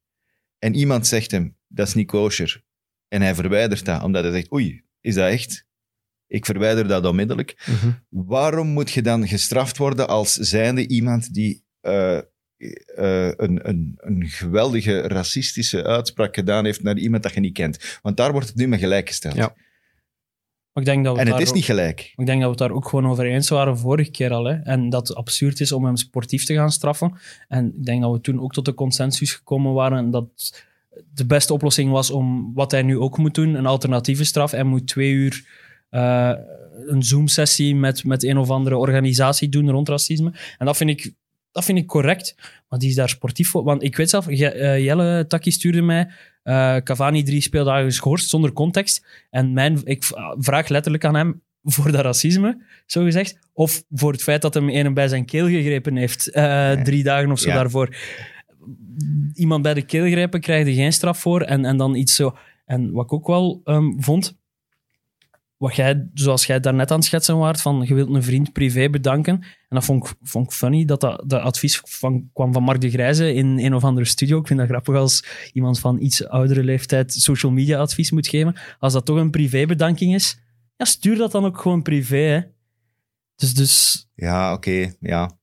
B: en iemand zegt hem, dat is niet kosher, en hij verwijdert dat, omdat hij zegt, oei, is dat echt? Ik verwijder dat onmiddellijk.
C: Mhm.
B: Waarom moet je dan gestraft worden als zijnde iemand die eh, eh, een, een, een geweldige racistische uitspraak gedaan heeft naar iemand dat je niet kent? Want daar wordt het nu mee gelijkgesteld.
C: Ja.
D: Maar ik denk dat we
B: En het is
D: ook-
B: niet gelijk.
D: Ik denk dat we het daar ook gewoon over eens waren vorige keer al. Hè? En dat het absurd is om hem sportief te gaan straffen. En ik denk dat we toen ook tot de consensus gekomen waren dat de beste oplossing was om wat hij nu ook moet doen, een alternatieve straf. Hij moet twee uur eh, een Zoom-sessie met, met een of andere organisatie doen rond racisme. En dat vind ik, dat vind ik correct. Maar die is daar sportief voor. Want ik weet zelf, eh, Jelle Taki stuurde mij eh, Cavani drie speeldagen geschorst zonder context. En mijn, ik vraag letterlijk aan hem voor dat racisme, zo gezegd. Of voor het feit dat hem een bij zijn keel gegrepen heeft eh, drie dagen of zo
B: Ja.
D: daarvoor. Iemand bij de keel grijpen krijg je geen straf voor. En, en dan iets zo. En wat ik ook wel ehm, vond, wat jij, zoals jij daarnet aan het schetsen waart, van je wilt een vriend privé bedanken. En dat vond ik, vond ik funny, dat dat de advies van, kwam van Mark de Grijze in een of andere studio. Ik vind dat grappig als iemand van iets oudere leeftijd social media advies moet geven. Als dat toch een privébedanking is, ja, stuur dat dan ook gewoon privé. Dus, dus
B: Ja, oké, ja.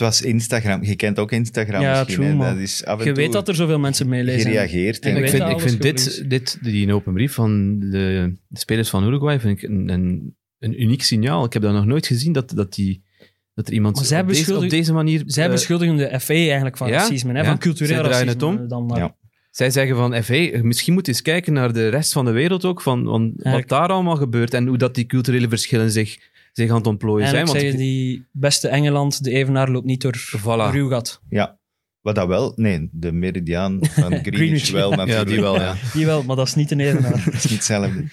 B: Het was Instagram. Je kent ook Instagram
D: Ja,
B: misschien.
D: true,
B: Dat is af en
D: je
B: toe
D: weet dat er zoveel mensen meelezen.
B: gereageerd.
D: En
B: en-
D: ik
C: vind, ik vind dit, dit, die open brief van de, de spelers van Uruguay vind ik een, een, een uniek signaal. Ik heb dat nog nooit gezien, dat, dat, die, dat er iemand op, deze,
D: beschuldigen-
C: op deze manier...
D: Zij
C: eh,
D: beschuldigen de FA eigenlijk van
C: ja,
D: racisme, hè,
C: ja.
D: van cultureel racisme.
C: het om.
D: Dan maar.
B: Ja.
C: zij zeggen van, FA, misschien moet je eens kijken naar de rest van de wereld ook, van, van wat daar allemaal gebeurt en hoe dat die culturele verschillen zich, zich aan het ontplooien zijn. Want
D: zeggen die beste Engeland, de evenaar loopt niet door,
C: Voilà.
D: door uw gat.
B: Ja, Wat dat wel, nee, de meridiaan van Greenwich,
D: Greenwich,
B: wel
D: ja.
C: die wel, ja.
D: Die wel, maar dat is niet een evenaar.
B: Dat is niet hetzelfde.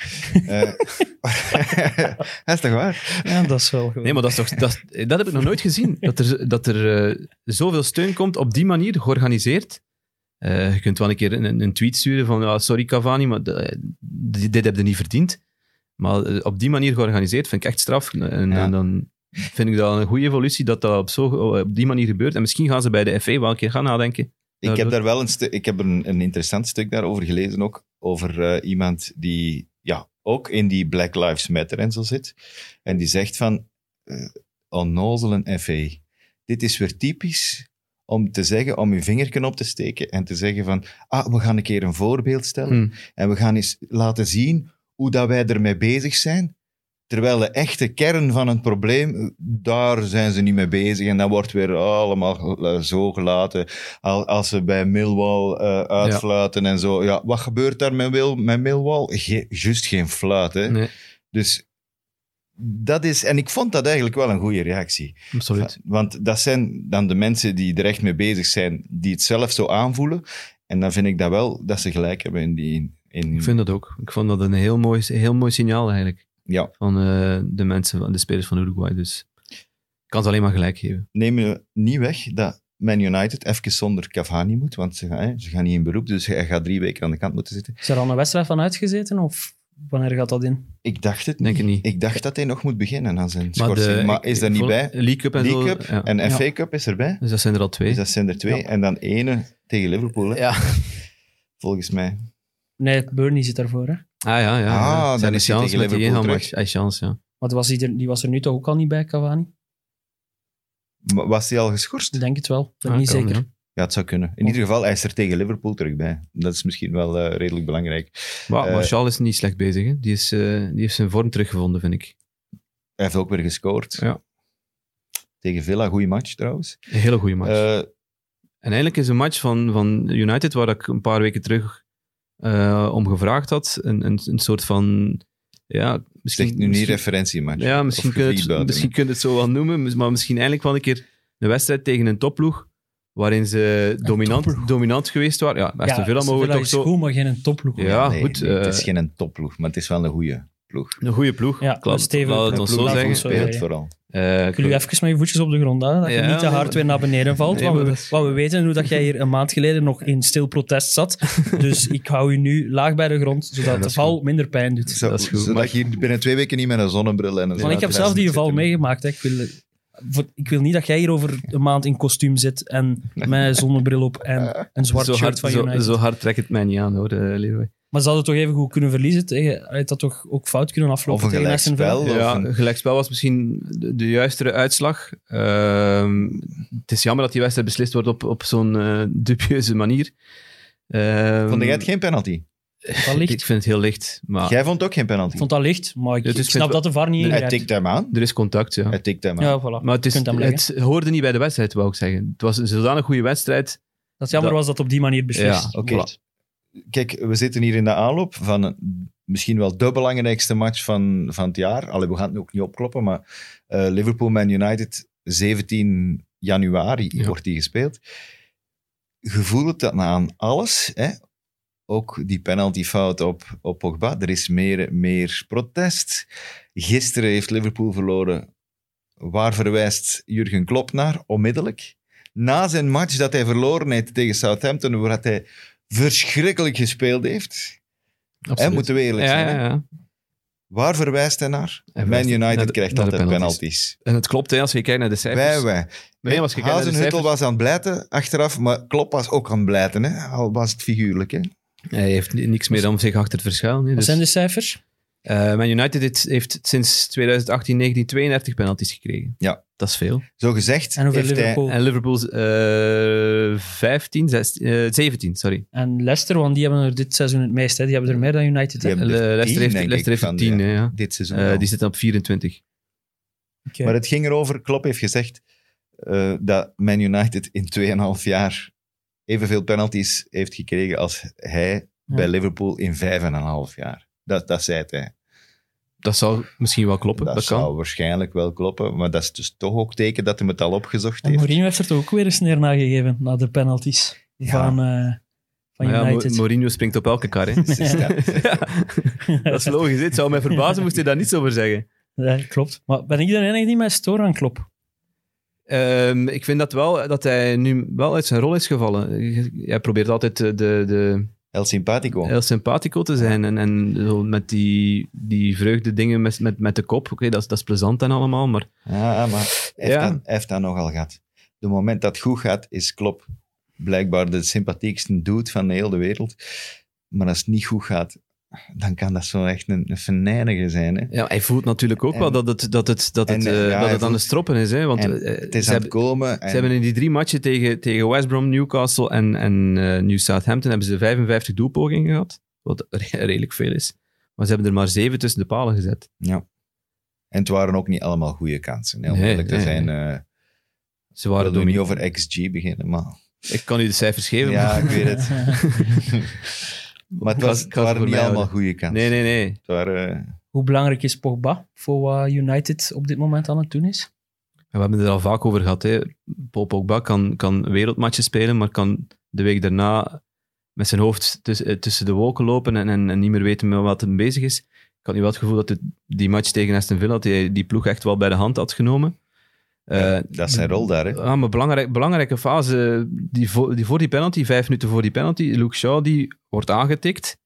B: Eh, dat is toch waar?
D: ja, dat is wel goed.
C: Nee, maar dat, is toch, dat, dat heb ik nog nooit gezien. Dat er, dat er eh, zoveel steun komt op die manier, georganiseerd. Eh, je kunt wel een keer een, een tweet sturen van ja, sorry Cavani, maar dit heb je niet verdiend. Maar eh, op die manier georganiseerd vind ik echt straf. En,
B: Ja.
C: en dan vind ik dat een goede evolutie dat dat op, zo, op die manier gebeurt. En misschien gaan ze bij de FA wel een keer gaan nadenken.
B: Ik heb daar wel een, stu- ik heb een, een interessant stuk daarover gelezen ook. Over eh, iemand die ja, ook in die Black Lives Matter en zo zit. En die zegt van, eh onnozelen FA. Dit is weer typisch om te zeggen, om je vingerken op te steken en te zeggen van, ah, we gaan een keer een voorbeeld stellen.
C: Hmm.
B: En we gaan eens laten zien hoe dat wij ermee bezig zijn. Terwijl de echte kern van het probleem, daar zijn ze niet mee bezig. En dat wordt weer allemaal eh, zo gelaten. Al- Als ze bij Millwall eh, uitfluiten en zo. Ja, wat gebeurt daar met, Wil, met Millwall? Ge, juist geen fluit, hè.
C: Nee,
B: Dus dat is... En ik vond dat eigenlijk wel een goede reactie.
C: absoluut.
B: Want dat zijn dan de mensen die er echt mee bezig zijn, die het zelf zo aanvoelen. En dan vind ik dat wel, dat ze gelijk hebben in die... In,
C: Ik vind dat ook. Ik vond dat een heel mooi, heel mooi signaal eigenlijk.
B: Ja,
C: Van eh, de mensen, van de spelers van Uruguay. Dus ik kan ze alleen maar gelijk geven.
B: neem je niet weg dat Man United even zonder Cavani moet, want ze gaan, hè, ze gaan niet in beroep, dus hij gaat drie weken aan de kant moeten zitten.
D: Is er al een wedstrijd van uitgezeten? Of wanneer gaat dat in?
B: Ik dacht het
C: Denk
B: niet. Ik dacht dat hij nog moet beginnen aan zijn
C: Maar,
B: schorsing, maar, is daar niet bij.
C: League Cup en
B: League
C: zo.
B: Cup
C: ja.
B: en
D: Ja.
B: FA Cup is erbij.
C: Dus dat zijn er al twee.
B: Dus dat zijn er twee.
D: Ja.
B: En dan ene tegen Liverpool, hè,
C: Ja.
B: volgens mij.
D: Nee, Burnley zit daarvoor. Hè?
C: Ah ja, ja.
B: Ah, dan is hij
C: chance
B: tegen Liverpool terug.
C: hij chance, ja.
D: Want was die, er, die was er nu toch ook al niet bij, Cavani?
B: Maar Was hij al geschorst?
D: Ik denk het wel. Ik ben
C: Ah,
D: niet
C: kan,
D: zeker.
C: ja.
B: Ja, het zou kunnen. In ieder geval, hij is er tegen Liverpool terug bij. Dat is misschien wel eh, redelijk belangrijk.
C: Maar
B: Eh,
C: Martial is niet slecht bezig. Hè. Die, is, eh, die heeft zijn vorm teruggevonden, vind ik.
B: Hij heeft ook weer gescoord.
C: Ja.
B: Tegen Villa, goede match trouwens.
C: Een hele goede match.
B: Eh,
C: En eigenlijk is een match van, van United, waar ik een paar weken terug eh, om gevraagd had, een, een, een soort van... Ja, misschien,
B: zegt nu niet
C: misschien-
B: referentiematch.
C: Ja, misschien kun, je het, misschien kun je het zo wel noemen, maar misschien eigenlijk wel een keer een wedstrijd tegen een topploeg, waarin ze dominant,
D: topploeg.
C: dominant geweest waren. Ja, Aston Villa mogen toch
D: is
C: zo...
D: goed, maar geen topploeg.
C: Ja,
B: nee,
C: goed,
B: nee, het
C: eh,
B: is geen toploeg, maar het is wel een goede ploeg.
C: Een goede ploeg.
D: Ja, een stevige
C: laat het ons zo zeggen.
B: speelt vooral.
C: Eh,
D: Ik wil u even met je voetjes op de grond houden, dat je
C: Ja,
D: niet te hard weer naar beneden valt.
C: Nee,
D: want,
C: maar
D: we,
C: dat is-
D: want we weten hoe dat jij hier een maand geleden nog in stil protest zat. Dus ik hou u nu laag bij de grond, zodat
C: dat
D: de val minder pijn doet.
B: Zo,
C: Dat is goed,
B: Zodat
C: maar-
B: je hier binnen twee weken niet met een zonnebril en een
D: Want ik heb zelf die geval meegemaakt. Hè. Ik, wil, ik wil niet dat jij hier over een maand in kostuum zit en met een zonnebril op en een zwart
C: zo,
D: shirt
C: hard,
D: van
C: zo,
D: United.
C: zo hard trekt het mij niet aan, hoor, eh, Leroy.
D: Maar ze hadden toch even goed kunnen verliezen tegen... Hij had dat toch ook fout kunnen aflopen
B: Of een
D: tegen Aston Villa?
B: gelijkspel. Of
C: Ja,
B: een-
C: gelijkspel was misschien de, de juistere uitslag. Ehm, het is jammer dat die wedstrijd beslist wordt op, op zo'n eh, dubieuze manier. Ehm,
B: Vond jij het geen penalty?
D: Dat licht.
C: Ik vind het heel licht, maar
B: Jij vond ook geen penalty?
D: Ik vond dat licht, maar ik,
C: is-
D: ik snap dat de VAR niet
B: Hij
D: ingrijpt.
B: tikt hem aan.
C: er is contact, ja.
B: Hij tikt hem aan.
D: Ja, voilà.
C: Maar het, is, het hoorde niet bij de wedstrijd, wou ik zeggen. Het was een zodanig goede wedstrijd.
D: Dat jammer
C: Dat-
D: was dat op die manier beslist.
C: Ja,
B: Oké.
C: voilà.
B: Kijk, we zitten hier in de aanloop van misschien wel de belangrijkste match van, van het jaar. Allee, we gaan het ook niet opkloppen, maar eh, Liverpool-Man United, 17 januari
C: Ja.
B: wordt die gespeeld. Je voelt het dan aan alles, hè? Ook die penaltyfout op, op Pogba. Er is meer, meer protest. Gisteren heeft Liverpool verloren. Waar verwijst Jurgen Klopp naar? Onmiddellijk. Na zijn match dat hij verloren heeft tegen Southampton, waar hij verschrikkelijk gespeeld heeft.
C: Absoluut.
B: moeten we eerlijk zijn.
C: ja, ja.
B: Waar verwijst hij naar?
C: Hij
B: Man United
C: naar de-
B: krijgt altijd
C: penalties.
B: penalties.
C: En het klopt, hè, als je kijkt naar de cijfers.
B: Wij, wij.
C: Nee, als je kijkt naar de
B: Hazenhuttel
C: cijfers.
B: was aan het blijten achteraf, maar Klopp was ook aan het blijten. Hè? Al was het figuurlijk. Hè?
C: Hij heeft ni- niks meer om zich achter het verschuilen. hè,
D: Wat
C: Dus,
D: zijn de cijfers?
C: eh, Man United heeft, heeft sinds 2018, 19, 32 penalties gekregen.
B: Ja.
C: Dat is veel.
B: Zo gezegd
D: En hoeveel
B: heeft
D: Liverpool?
C: En Liverpool eh 15, 16, eh, 17, sorry.
D: En Leicester, want die hebben er dit seizoen het meest. Hè. Die hebben er meer dan United.
B: Die hebben er
C: Leicester
B: 10,
C: heeft,
B: denk
C: Leicester
B: ik,
C: heeft
B: van
C: 10,
B: de-
C: hè, ja.
B: hij dit seizoen.
C: Eh, die zitten op 24.
D: Oké.
B: Maar het ging erover, Klopp heeft gezegd eh, dat Man United in 2,5 jaar evenveel penalties heeft gekregen als hij bij Liverpool in 5,5 jaar. Dat, dat zei hij.
C: Dat zal misschien wel kloppen,
B: Dat,
C: dat, kan.
B: zou waarschijnlijk wel kloppen, maar dat is dus toch ook teken dat hij het al opgezocht
D: En
B: heeft.
D: Mourinho heeft er toch ook weer een sneer naar gegeven, na de penalties
B: Ja.
D: van, eh, van
C: ja,
D: United.
C: Mourinho springt op elke kar. Hè.
B: Is dat-
C: Ja, dat is logisch. hè. Het zou mij verbazen moest hij daar niets over zeggen.
D: Ja, klopt. Maar ben ik de enige die mij stoor aan Klopp?
C: Ehm, ik vind dat wel dat hij nu wel uit zijn rol is gevallen. Hij probeert altijd de, de, de
B: El Simpatico.
C: heel sympathico te zijn en, en zo met die, die vreugde dingen met, met, met de kop. Oké, dat, is, dat is plezant en allemaal, maar
B: Ja, maar hij heeft,
C: Ja.
B: heeft dat nogal gehad. De moment dat het goed gaat, is Klopp blijkbaar de sympathiekste dude van de hele wereld. Maar als het niet goed gaat, dan kan dat zo echt een, een venijnige zijn. Hè?
C: ja, hij voelt natuurlijk ook
B: En-
C: wel dat het, dat het, dat het,
B: en,
C: eh,
B: ja,
C: dat het aan de stroppen is. Hè? Want eh,
B: het is
C: ze,
B: aan het
C: hebben,
B: komen. En,
C: ze hebben in die drie matchen tegen, tegen West Brom, Newcastle en, en eh, New Southampton hebben ze 55 doelpogingen gehad. Wat re- redelijk veel is. Maar ze hebben er maar zeven tussen de palen gezet.
B: ja. en het waren ook niet allemaal goede kansen.
C: Nee, nee,
B: zijn.
C: nee. Ze
B: we
C: waren
B: niet over XG beginnen, maar...
C: Ik kan u de cijfers geven.
B: Ja,
C: maar-
B: ik weet het. maar het, was, het waren niet allemaal goede kansen.
C: Nee, nee, nee.
B: Het waren, eh,
D: Hoe belangrijk is Pogba voor wat United op dit moment aan het doen is?
C: We hebben het er al vaak over gehad. Hè. Paul Pogba kan, kan wereldmatchen spelen, maar kan de week daarna met zijn hoofd tuss- eh, tussen de wolken lopen en, en, en niet meer weten met wat hij bezig is. Ik had nu wel het gevoel dat het, die match tegen Aston Villa, dat hij die ploeg echt wel bij de hand had genomen. Eh,
B: dat is zijn rol daar. Hè.
C: Ja, maar belangrijk, belangrijke fase, die voor, die voor die penalty, vijf minuten voor die penalty, Luke Shaw die wordt aangetikt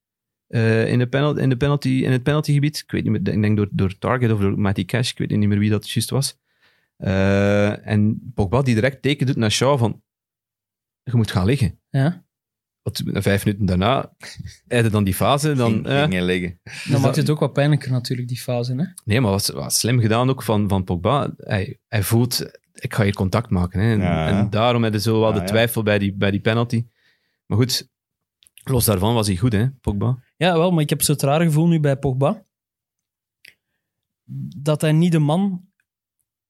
C: eh, in, de penalty, in, de penalty, in het penaltygebied. Ik weet niet meer, ik denk door, door Target of door Matty Cash, ik weet niet meer wie dat juist was. Eh, en Pogba die direct teken doet naar Shaw van, je moet gaan liggen.
D: Ja?
C: Wat, vijf minuten daarna, hij dan die fase, dan...
B: ging,
C: eh,
B: ging hij liggen.
D: Dan
C: dat-
D: maakt het ook wat pijnlijker natuurlijk, die fase. Hè?
C: Nee, maar wat, wat slim gedaan ook van, van Pogba. Hij, hij voelt, ik ga hier contact maken. Hè. En,
B: Ja.
C: en daarom had hij zo wel
B: Ja,
C: de
B: ja.
C: twijfel bij die, bij die penalty. Maar goed, los daarvan was hij goed, hè, Pogba.
D: Ja, wel, maar ik heb zo het rare gevoel nu bij Pogba. Dat hij niet de man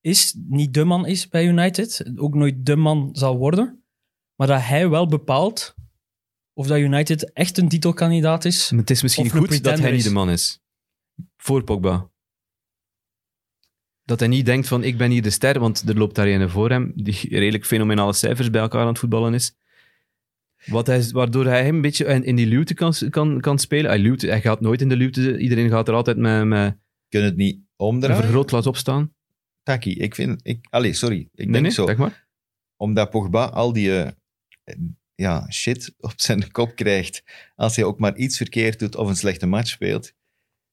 D: is, niet de man is bij United. Ook nooit de man zal worden. Maar dat hij wel bepaalt of dat United echt een titelkandidaat is.
C: Maar het is misschien
D: Of een
C: goed dat hij niet de man is. Voor Pogba. Dat hij niet denkt van, ik ben hier de ster, want er loopt daar een voor hem, die redelijk fenomenale cijfers bij elkaar aan het voetballen is. Wat hij, waardoor hij hem een beetje in in die luwte kan, kan, kan spelen. Hij, luwte, hij gaat nooit in de luwte. Iedereen gaat er altijd met, met
B: Kun het niet
C: een
B: omdraaien?
C: vergrootglas op staan.
B: Taki, ik vind... Ik, allee, sorry. Ik
C: nee,
B: denk
C: nee,
B: zo.
C: zeg maar.
B: Omdat Pogba al die eh, ja, shit op zijn kop krijgt als hij ook maar iets verkeerd doet of een slechte match speelt,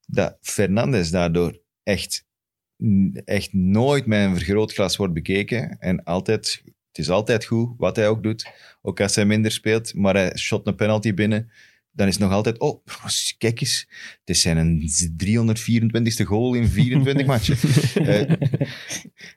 B: dat Fernandes daardoor echt, echt nooit met een vergrootglas wordt bekeken. En altijd, het is altijd goed wat hij ook doet, ook als hij minder speelt, maar hij shot een penalty binnen. Dan is het nog altijd, oh, kijk eens, het is zijn 324ste goal in 24 matchen. Eh,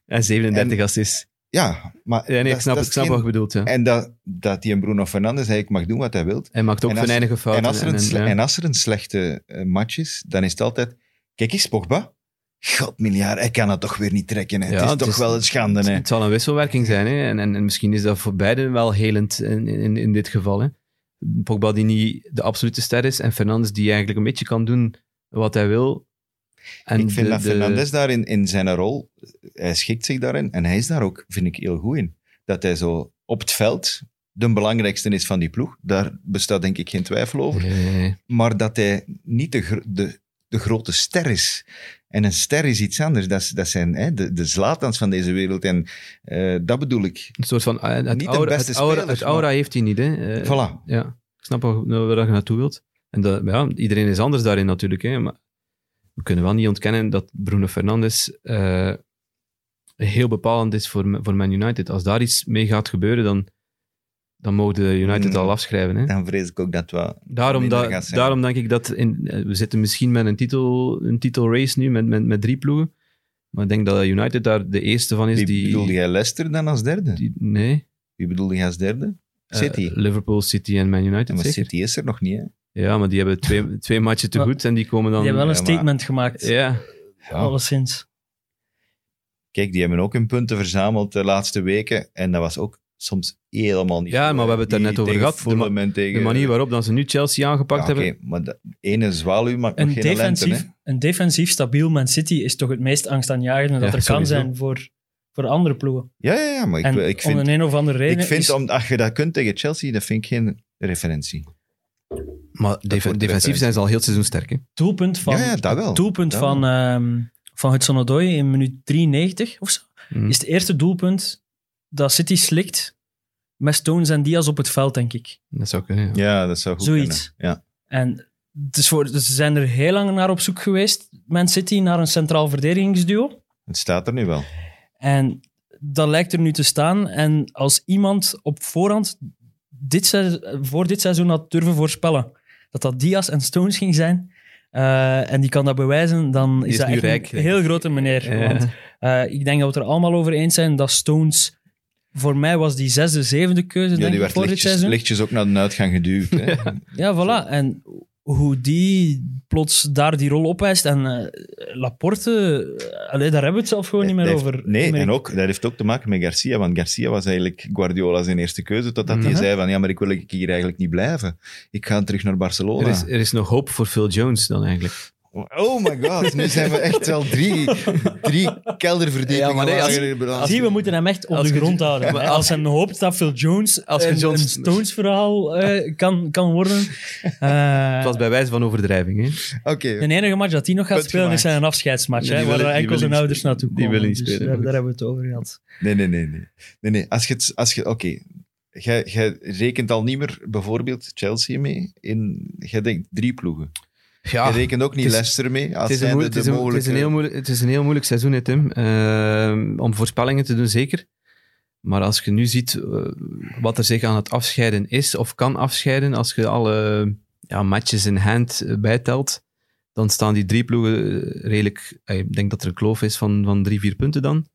C: En 37 assists.
B: Ja, maar
C: Ja, nee, ik snap,
B: dat
C: ik
B: is
C: snap
B: geen-
C: wat je bedoelt. Ja.
B: En dat, dat die en Bruno Fernandes eigenlijk mag doen wat hij wil.
C: Hij maakt ook venijnige fouten.
B: En als, er een, sle-
C: ja.
B: en als er een slechte eh, match is, dan is het altijd... Kijk eens, Pogba. God, miljard, hij kan het toch weer niet trekken. Hè.
C: Ja,
B: het is
C: het
B: toch
C: is-
B: wel een schande.
C: Het,
B: Hè.
C: het zal een wisselwerking zijn. Hè? En, en, en misschien is dat voor beiden wel helend in, in, in dit geval. Hè? Pogba die niet de absolute ster is en Fernandes die eigenlijk een beetje kan doen wat hij wil. En
B: ik vind
C: de-
B: dat
C: de-
B: Fernandes daarin in zijn rol, hij schikt zich daarin. En hij is daar ook, vind ik, heel goed in. Dat hij zo op het veld de belangrijkste is van die ploeg. Daar bestaat denk ik geen twijfel over.
C: Nee.
B: maar dat hij niet de, de, de grote ster is. En een ster is iets anders. Dat, dat zijn hè, de, de Zlatans van deze wereld. En eh, dat bedoel ik.
C: Een soort van... eh, Het
B: Niet de
C: aura,
B: beste
C: het aura,
B: spelers,
C: het aura
B: maar-
C: heeft hij niet. Hè? Eh,
B: Voilà.
C: Ja, ik snap waar, waar je naartoe wilt. En dat, ja, iedereen is anders daarin natuurlijk. Hè? Maar we kunnen wel niet ontkennen dat Bruno Fernandes eh, heel bepalend is voor, voor Man United. Als daar iets mee gaat gebeuren, dan, dan mogen de United
B: Mm.
C: al afschrijven. Hè?
B: Dan vrees ik ook dat we
C: Daarom, da- daarom denk ik dat in, eh, we zitten misschien met een, titel, een titelrace nu met, met, met drie ploegen. Maar ik denk dat United daar de eerste van is
B: Wie
C: die...
B: bedoelde jij Leicester dan als derde?
C: die- nee.
B: Wie bedoelde jij als derde?
C: Eh,
B: City.
C: Liverpool, City en Man United
B: Ja, maar
C: zeker.
B: City is er nog niet, hè?
C: Ja, maar die hebben twee, twee matchen te goed en die komen dan...
D: Die hebben wel een
B: ja, maar-
D: statement gemaakt,
C: Ja,
B: Ja.
D: alleszins.
B: Kijk, die hebben ook hun punten verzameld de laatste weken. En dat was ook soms helemaal niet
C: Ja,
B: goed,
C: maar we hebben het er net over gehad. De ma-
B: tegen,
C: De manier waarop dan ze nu Chelsea aangepakt
B: Ja, oké,
C: hebben.
B: maar de ene zwaluw maakt
D: Een
B: nog geen lente,
D: defensief,
B: hè.
D: een defensief stabiel Man City is toch het meest angstaanjagende dat
C: Ja,
D: er kan
C: sowieso.
D: zijn voor, voor andere ploegen.
B: Ja, ja, ja, maar ik,
D: en
B: ik
D: om
B: vind,
D: een, een of andere reden
B: ik vind
D: is-
B: om, als je dat kunt tegen Chelsea, dat vind ik geen referentie.
C: Maar def- defensief zijn ze al heel het seizoen sterk. Hè?
D: doelpunt van,
B: Ja, ja, dat wel.
D: doelpunt
B: Dat
D: van, ehm van Hudson Odoi in minuut 93 of zo.
C: Mm.
D: Is het eerste doelpunt dat City slikt met Stones en Diaz op het veld, denk ik.
C: Dat zou kunnen. Ja.
B: Ja, dat zou goed
D: Zoiets.
B: kunnen. Ja.
D: En het is voor, dus ze zijn er heel lang naar op zoek geweest, Man City, naar een centraal verdedigingsduo.
B: Het staat er nu wel.
D: En dat lijkt er nu te staan. En als iemand op voorhand dit voor dit seizoen had durven voorspellen dat dat Diaz en Stones ging zijn, eh, en die kan dat bewijzen, dan is,
C: is
D: dat
C: nu
D: echt
C: rijk,
D: een heel grote meneer.
C: Ja.
D: Want eh, ik denk dat we het er allemaal over eens zijn dat Stones... Voor mij was die zesde, zevende keuze
B: Ja,
D: denk
B: die
D: ik,
B: werd
D: voor dit
B: lichtjes,
D: seizoen.
B: lichtjes ook naar de uitgang geduwd. Hè.
D: Ja, voilà. En hoe die plots daar die rol opeist. En eh, Laporte, eh, allee, daar hebben we het zelf gewoon niet meer over.
B: heeft- nee, en ook, dat heeft ook te maken met Garcia. Want Garcia was eigenlijk Guardiola zijn eerste keuze. Totdat hij
C: Mhm.
B: zei van, ja, maar ik wil hier eigenlijk niet blijven. Ik ga terug naar Barcelona.
C: Er, is, er is nog hoop voor Phil Jones dan eigenlijk.
B: Oh my god, nu zijn we echt wel drie, drie kelderverdiepingen.
C: Ja, maar nee, als-.
D: Zie, we moeten hem echt op de
C: je-
D: grond houden.
C: maar.
D: Als hem hoopt dat Phil Jones
C: Als je
D: een,
C: Jones-
D: een Stones-verhaal eh, kan, kan worden. Eh,
C: Het was bij wijze van overdrijving. Hè?
B: Oké,
D: de enige match dat hij nog gaat spelen is zijn afscheidsmatch.
C: Die
D: hè, waar
C: die
D: enkel zijn ouders naartoe
C: Die
D: komen.
C: wil niet
D: Dus
C: spelen,
D: daar, hebben we het over gehad.
B: nee, nee, nee. nee. nee, nee. Als je het, als je, oké. Jij, jij rekent al niet meer bijvoorbeeld Chelsea mee. In, jij denkt drie ploegen.
C: Ja,
B: je rekent ook niet
C: is-
B: Leicester mee. Als
C: het, is een
B: zijnde
C: moe- het, is
B: de
C: een, het, is
B: mogelijke...
C: een heel moeilijk, het is een heel moeilijk seizoen, hè, Tim. Ehm, om voorspellingen te doen, zeker. Maar als je nu ziet eh, wat er zich aan het afscheiden is, of kan afscheiden, als je alle ja, matches in hand eh, bijtelt, dan staan die drie ploegen eh, redelijk... Ik denk dat er een kloof is van, van drie, vier punten dan.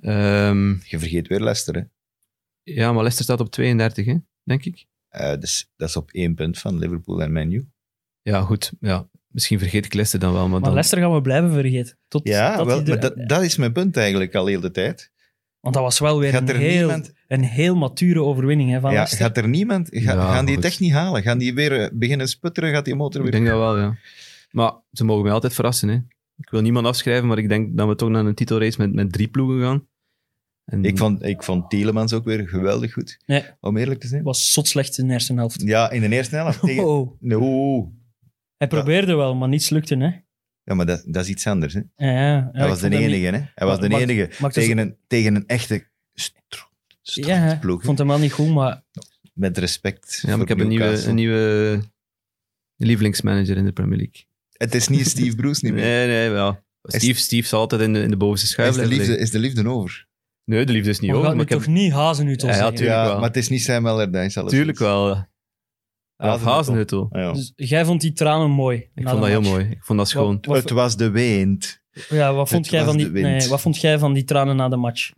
C: Ehm,
B: Je vergeet weer Leicester, hè.
C: ja, maar Leicester staat op 32, hè, denk ik.
B: Dus, dat is op één punt van Liverpool en Man U.
C: Ja, goed. Ja, misschien vergeet ik Leicester dan wel, maar,
D: Maar
C: dan...
D: Leicester gaan we blijven vergeten. Tot,
B: Ja,
D: tot
B: wel,
D: die
B: maar dat, dat is mijn punt eigenlijk al heel de tijd.
D: Want dat was wel weer een heel,
B: niemand-
D: een heel mature overwinning hè, van
B: Ja,
D: Leicester.
B: gaat er niemand... ga-
C: Ja,
B: gaan die het echt niet halen? Gaan die weer eh, beginnen sputteren? Gaat die motor
C: Ik
B: weer...
C: denk dat wel, ja. Maar ze mogen mij altijd verrassen. Hè. Ik wil niemand afschrijven, maar ik denk dat we toch naar een titelrace met, met drie ploegen gaan. En
B: Ik vond, ik vond Tielemans ook weer geweldig goed.
D: Nee.
B: Om eerlijk te zijn.
D: was zot slecht in de eerste helft.
B: Ja, in de eerste helft tegen...
D: Oh.
B: No.
D: Hij probeerde wel, maar niets lukte. Hè?
B: Ja, maar dat, dat is iets anders. Hè?
D: Ja, ja, ja,
B: Hij was de enige,
D: niet-
B: hè? Hij was de enige
D: is-
B: tegen een, tegen een echte
D: Ja, hè. ik vond hem wel niet goed, maar
B: Met respect
C: ja, maar ik heb een nieuwe, een nieuwe lievelingsmanager in de Premier League.
B: Het is niet Steve Bruce niet meer.
C: Nee, nee, wel. Steve, Steve zal altijd in de, in de bovenste schuif
B: is, de liefde, is de liefde over?
C: Nee, de liefde is niet over. Maar
D: nu
C: ik heb...
D: toch niet
C: Ja, ja,
D: zeggen.
C: tuurlijk
B: ja,
C: wel.
B: maar het is niet Sam Allardyce.
C: Tuurlijk wel. Ja,
B: Hazenhuttel. Ah, ja.
D: Dus jij vond die tranen mooi.
C: Ik vond dat heel
D: match.
C: mooi. Ik vond dat schoon.
D: Wat, wat,
B: Het was de wind.
D: ja, wat, vond
B: het
D: jij van die,
B: de wind.
D: nee, wat vond jij van die tranen na de match?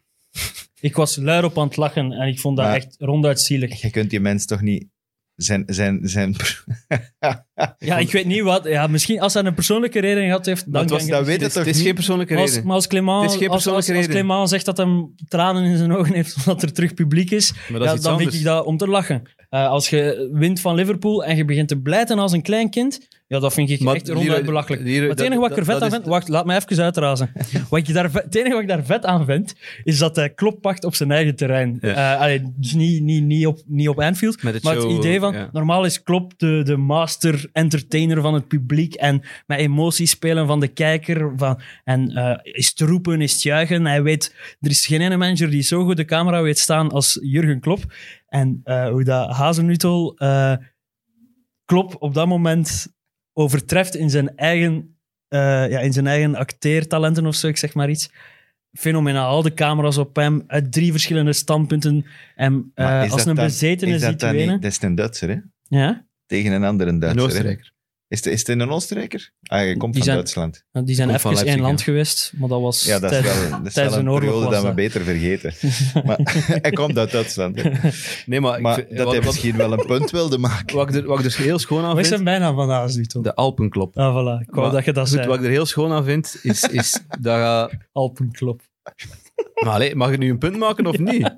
D: ik was luid op aan het lachen en ik vond dat
B: Maar-
D: echt ronduit zielig.
B: Je kunt die mens toch niet... Zijn, zijn, zijn...
D: Ja, ik weet niet wat. Ja, misschien als hij een persoonlijke reden gehad heeft, dan
C: was-
B: dat weet
C: Het
B: toch
C: het is geen persoonlijke
D: Maar als,
C: reden.
D: maar als Clément,
C: Het is geen
D: als, als,
C: persoonlijke
D: als
C: reden.
D: Clément zegt dat hem tranen in zijn ogen heeft omdat er terug publiek is,
C: Maar dat
D: ja,
C: is iets
D: dan
C: anders.
D: vind ik dat om te lachen. Eh, als je wint van Liverpool en je begint te blijten als een klein kind, ja, dat vind ik
C: Maar
D: echt
C: hier-
D: ronduit belachelijk.
C: hier-
D: Maar het
C: dat-
D: enige wat ik er vet aan vind... Wacht, laat me even uitrazen. wat ik daar, het enige wat ik daar vet aan vind, is dat hij klop pakt op zijn eigen terrein.
C: Ja.
D: Eh, allee, dus niet, niet, niet, op, niet op Anfield,
C: Met het
D: maar het idee van...
C: ja.
D: Normaal is Klopp de, de master entertainer van het publiek en met emoties spelen van de kijker. Van, en eh, is het roepen, is het juichen. Hij weet... Er is geen ene manager die zo goed de camera weet staan als Jurgen Klopp. En eh, hoe dat Hazenutel eh Klopp op dat moment overtreft in zijn eigen, eh, ja, in zijn eigen acteertalenten of zo, ik zeg maar iets. Fenomenaal, de camera's op hem, uit drie verschillende standpunten. En eh, als een bezetene ziet wenen.
B: niet... Dat is een Duitser, hè?
D: Ja?
B: Tegen een andere
C: Een
B: Duitser. hè?
C: Oostenrijker.
B: Is het, is het een Oostenrijker? Ah, je komt
D: Die
B: van
D: zijn-
B: Duitsland.
D: Die zijn
C: Komt van
D: even één land geweest, maar dat was
B: Ja, dat is wel, dat is
D: tijdens
B: wel een
D: een oorlog
B: periode
D: was
B: dat we
D: dat.
B: beter vergeten. maar hij komt uit Duitsland.
C: Nee, maar, ik
B: Maar
C: vind-
B: dat
C: wat,
B: hij
C: wat,
B: misschien wel een punt wilde maken.
C: wat, ik er, wat ik er heel schoon aan
D: Wat is
C: vind...
D: zijn bijnaam van Hazenutel?
C: De Alpenklop.
D: Ah, voilà. Ik wou
C: Maar
D: dat je dat
C: goed,
D: zei.
C: wat ik er heel schoon aan vind, is, is dat... je-
D: Alpenklop.
C: Maar allee, mag ik nu een punt maken of niet?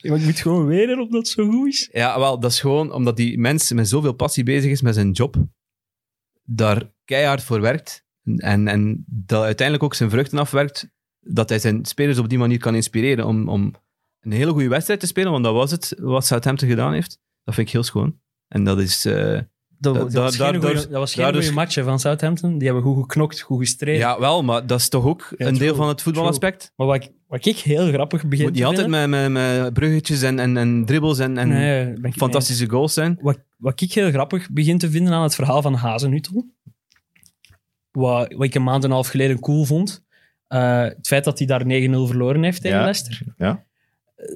D: Ja, ik moet gewoon weten of dat zo goed is.
C: Ja, wel, dat is gewoon omdat die mens met zoveel passie bezig is met zijn job, daar keihard voor werkt en, en dat uiteindelijk ook zijn vruchten afwerkt, dat hij zijn spelers op die manier kan inspireren om, om een hele goede wedstrijd te spelen, want dat was het wat Southampton gedaan heeft. Dat vind ik heel schoon. En dat is... eh,
D: Dat,
C: Da-
D: dat
C: da-
D: was geen
C: daardoor-
D: goeie- dat was geen
C: daardoor-
D: goede match hè, van Southampton. Die hebben goed geknokt, goed gestreden.
C: ja, wel, maar dat is toch ook
D: Ja,
C: een deel
D: true,
C: van het voetbalaspect?
D: Maar wat ik, wat ik heel grappig begin
C: Moet niet
D: te
C: altijd
D: vinden...
C: met, met, met bruggetjes en, en, en dribbles en,
D: Nee,
C: fantastische goals zijn.
D: wat, wat ik heel grappig begin te vinden aan het verhaal van Hazenhuttel, wat, wat ik een maand en een half geleden cool vond, eh, het feit dat hij daar 9-0 verloren heeft tegen
B: Ja.
D: Leicester.
B: Ja.
D: Eh,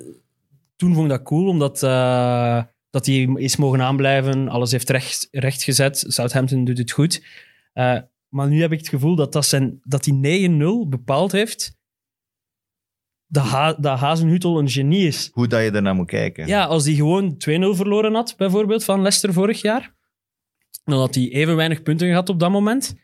D: toen vond ik dat cool, omdat eh, dat hij is mogen aanblijven, alles heeft recht, recht gezet, Southampton doet het goed. Eh, maar nu heb ik het gevoel dat, dat, zijn, dat die 9-0 bepaald heeft dat, ha dat Hazenhuttel een genie is.
B: Hoe dat je daarnaar moet kijken.
D: Ja, als hij gewoon 2-0 verloren had, bijvoorbeeld, van Leicester vorig jaar, dan had hij even weinig punten gehad op dat moment.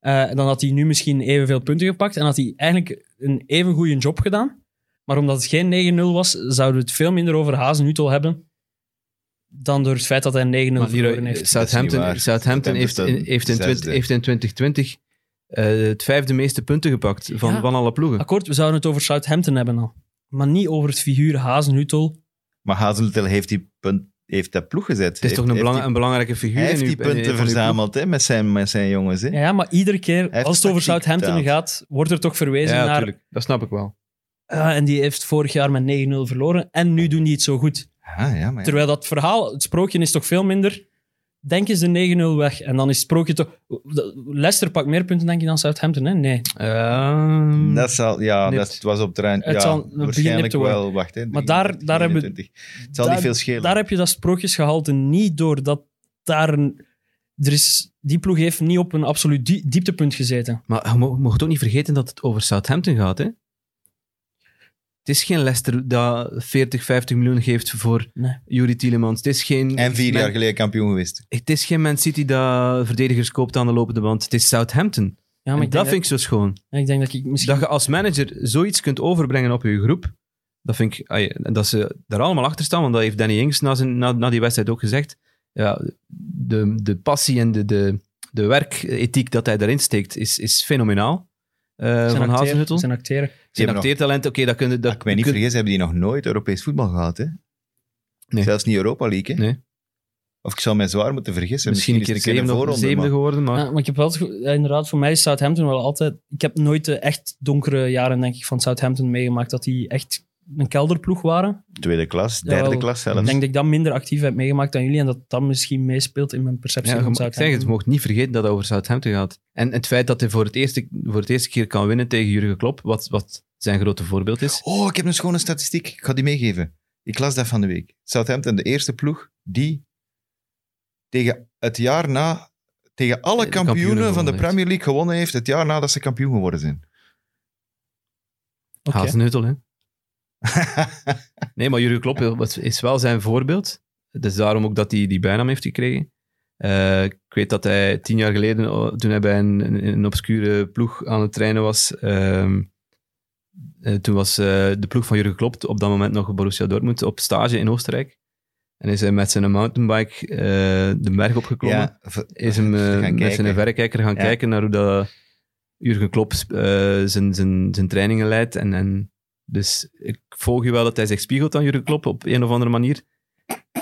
D: Eh, dan had hij nu misschien evenveel punten gepakt en had hij eigenlijk een even goede job gedaan. Maar omdat het geen 9-0 was, zouden we het veel minder over Hazenhuttel hebben dan door het feit dat hij 9-0
C: Maar Leroy,
D: verloren heeft.
C: Southampton,
B: waar.
C: Southampton heeft, in,
B: Southampton
C: heeft, in
B: zesde.
C: 20, heeft in 2020 eh, het vijfde meeste punten gepakt van,
D: Ja.
C: van alle ploegen.
D: Akkoord, we zouden het over Southampton hebben al. Maar niet over het figuur Hazenhuttel.
B: Maar Hazeltel heeft die punt, heeft dat ploeg gezet.
C: Het is toch een, belang- een belangrijke figuur
B: Hij heeft die punten verzameld hè, met, zijn, met zijn jongens. Hè.
D: Ja, maar iedere keer als het over
B: tactiek
D: Southampton
B: betaald.
D: gaat, wordt er toch verwezen
C: Ja,
D: naar
C: natuurlijk. Dat snap ik wel.
D: Ja, en die heeft vorig jaar met 9-0 verloren. En nu doen die het zo goed.
B: Ah, ja, maar ja.
D: Terwijl dat verhaal, het sprookje is toch veel minder. Denk eens de 9-0 weg. En dan is het sprookje toch... Leicester pakt meer punten, denk je, dan Southampton, hè? Nee.
C: Ehm,
B: Dat zal, ja,
C: Nipt.
B: dat was op terrein.
D: Het
B: ja,
D: zal-
B: waarschijnlijk wel. Wacht, hè,
D: Maar daar- daar hebben-
B: 29. Het zal
D: daar-
B: niet veel schelen.
D: Daar heb je dat sprookjesgehalte niet door dat daar een... Er is, die ploeg heeft niet op een absoluut die- dieptepunt gezeten.
C: Maar je mocht ook niet vergeten dat het over Southampton gaat. Hè? Het is geen Leicester dat 40, 50 miljoen geeft voor
D: Nee.
C: Yuri Tielemans. Het is geen,
B: en vier jaar
C: Man-
B: geleden kampioen geweest.
C: Het is geen Man City dat verdedigers koopt aan de lopende band. Het is Southampton.
D: Ja, maar ik
C: dat vind ik zo schoon.
D: dat, ik denk dat ik misschien...
C: Dat je als manager zoiets kunt overbrengen op je groep, dat vind ik, dat ze daar allemaal achter staan, want dat heeft Danny Ings na, zijn, na, na die wedstrijd ook gezegd. Ja, de, de passie en de, de, de werkethiek dat hij daarin steekt, is, is fenomenaal.
D: zijn
C: van
D: acteren-
C: Hazenhuttel.
D: Zijn acteren.
B: Hebben
C: acteertalent, oké, dat kunnen... Dat,
B: Dat ik mij niet
C: kun-
B: vergis, hebben die nog nooit Europees voetbal gehad. Hè?
C: Nee.
B: Zelfs niet Europa League. Hè?
C: Nee.
B: Of ik zou mij zwaar moeten vergissen.
C: Misschien een
B: is
C: keer zevende, zevende
B: maar-
C: geworden, maar...
D: Ja, maar ik heb wel, ja, inderdaad, voor mij is Southampton wel altijd... Ik heb nooit de echt donkere jaren, denk ik, van Southampton meegemaakt. Dat die echt een kelderploeg waren.
B: Tweede klas, derde
D: Jawel.
B: klas zelfs.
D: Ik denk dat ik dat minder actief heb meegemaakt dan jullie. En dat dat misschien meespeelt in mijn perceptie
C: Ja,
D: van
C: ik zeg het, je
D: Southampton.
C: mocht niet vergeten dat het over Southampton gaat. En het feit dat hij voor het eerste, voor het eerste keer kan winnen tegen Jurgen Klopp, wat, wat zijn grote voorbeeld is.
B: Oh, ik heb een schone statistiek. Ik ga die meegeven. Ik las dat van de week. Southampton, de eerste ploeg die tegen het jaar na, tegen alle
C: De kampioenen
B: kampioenen van de Premier League gewonnen heeft, het jaar nadat ze kampioen geworden zijn.
D: Oké.
C: Hazenhuttel, hè. Nee, maar Jurgen Klopp is- wel zijn voorbeeld. Het is daarom ook dat hij die bijnaam heeft gekregen. Eh, ik weet dat hij tien jaar geleden, oh, toen hij bij een, een, obscure ploeg aan het trainen was, ehm, eh, toen was eh, de ploeg van Jurgen Klopp op dat moment nog Borussia Dortmund op stage in Oostenrijk. En is hij met zijn mountainbike de berg opgeklommen.
B: Ja,
C: is hem met
B: kijken.
C: zijn verrekijker gaan
B: Ja.
C: kijken naar hoe dat Jurgen Klopp zijn, zijn, zijn trainingen leidt. En, en dus ik volg je wel dat hij zich spiegelt aan Jurgen Klopp op een of andere manier.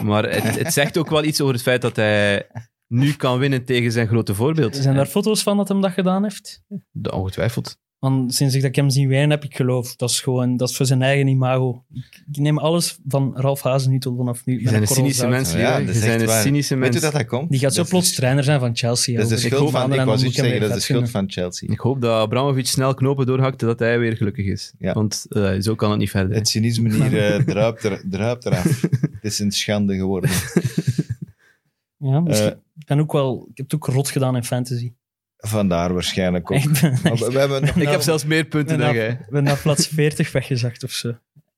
C: Maar het, het zegt ook wel iets over het feit dat hij nu kan winnen tegen zijn grote voorbeeld.
D: Zijn daar foto's van dat hem dat gedaan heeft?
C: Ja, Ongetwijfeld.
D: Want sinds ik dat ik hem zie wijnen heb ik geloof. Dat is gewoon, dat is voor zijn eigen imago. Ik, neem alles van Ralf Hazenhuttel vanaf nu.
C: Je een
D: korrel
C: cynische
D: zout.
C: mens,
B: Ja, echt
C: een cynische
B: Weet je dat dat komt?
D: Die gaat zo
B: Dat
D: plots
B: de-
D: trainer zijn van Chelsea.
B: Dat is de schuld van, ik was zeggen, dat is de schuld van Chelsea.
C: Ik hoop dat Abramovic snel knopen doorhakt, dat hij weer gelukkig is.
B: Ja.
C: Want eh, zo kan het niet verder.
B: Het cynisme hier eh, druipt, er, druipt eraf. Het is een schande geworden.
D: Ja, misschien-
B: Eh,
D: ik, ben ook wel, ik heb het ook rot gedaan in fantasy.
B: Vandaar waarschijnlijk ook.
D: Ik ben,
B: Maar we, hebben nog
C: Ik heb zelfs meer punten
D: ben
C: dan jij.
D: ben naar plaats 40 weggezakt of zo.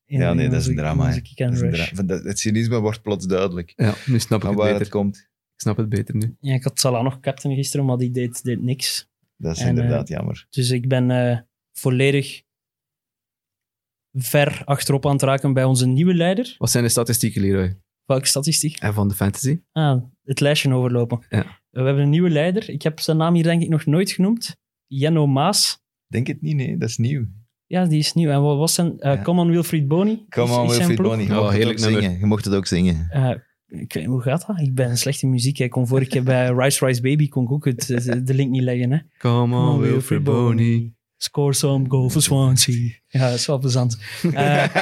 D: In-
B: Ja, nee, dat is een drama. Dat is een
D: rush.
B: dra- dat- Het cynisme wordt plots duidelijk.
C: Ja, nu snap ik het
B: waar
C: beter.
B: het komt.
C: Ik snap het beter nu.
D: Ja, ik had Salah nog captain gisteren, maar die deed, deed niks.
B: Dat is
D: En,
B: inderdaad jammer.
D: Dus ik ben eh, volledig ver achterop aan het raken bij onze nieuwe leider.
C: Wat zijn de statistieken, Leroy?
D: Welke statistiek?
C: En van de fantasy?
D: Ah, het lijstje overlopen.
C: Ja.
D: We hebben een nieuwe leider. Ik heb zijn naam hier denk ik nog nooit genoemd. Jenno Maas.
B: Denk het niet, nee. Dat is nieuw.
D: Ja, die is nieuw. En wat was zijn... eh
B: Ja.
D: Come on Wilfried Boni.
B: Come on, Wilfried mocht het
C: heerlijk nummer.
B: zingen. Je mocht het ook zingen.
D: Eh, ik weet, hoe gaat dat? Ik ben slecht in muziek. Ik kon vorige keer bij Rice Rice Baby kon ik ook het, de, de link niet leggen. Hè?
C: Come on, Wilfred Boney.
D: Score some goal for Swansea. Ja, dat is wel plezant. Eh,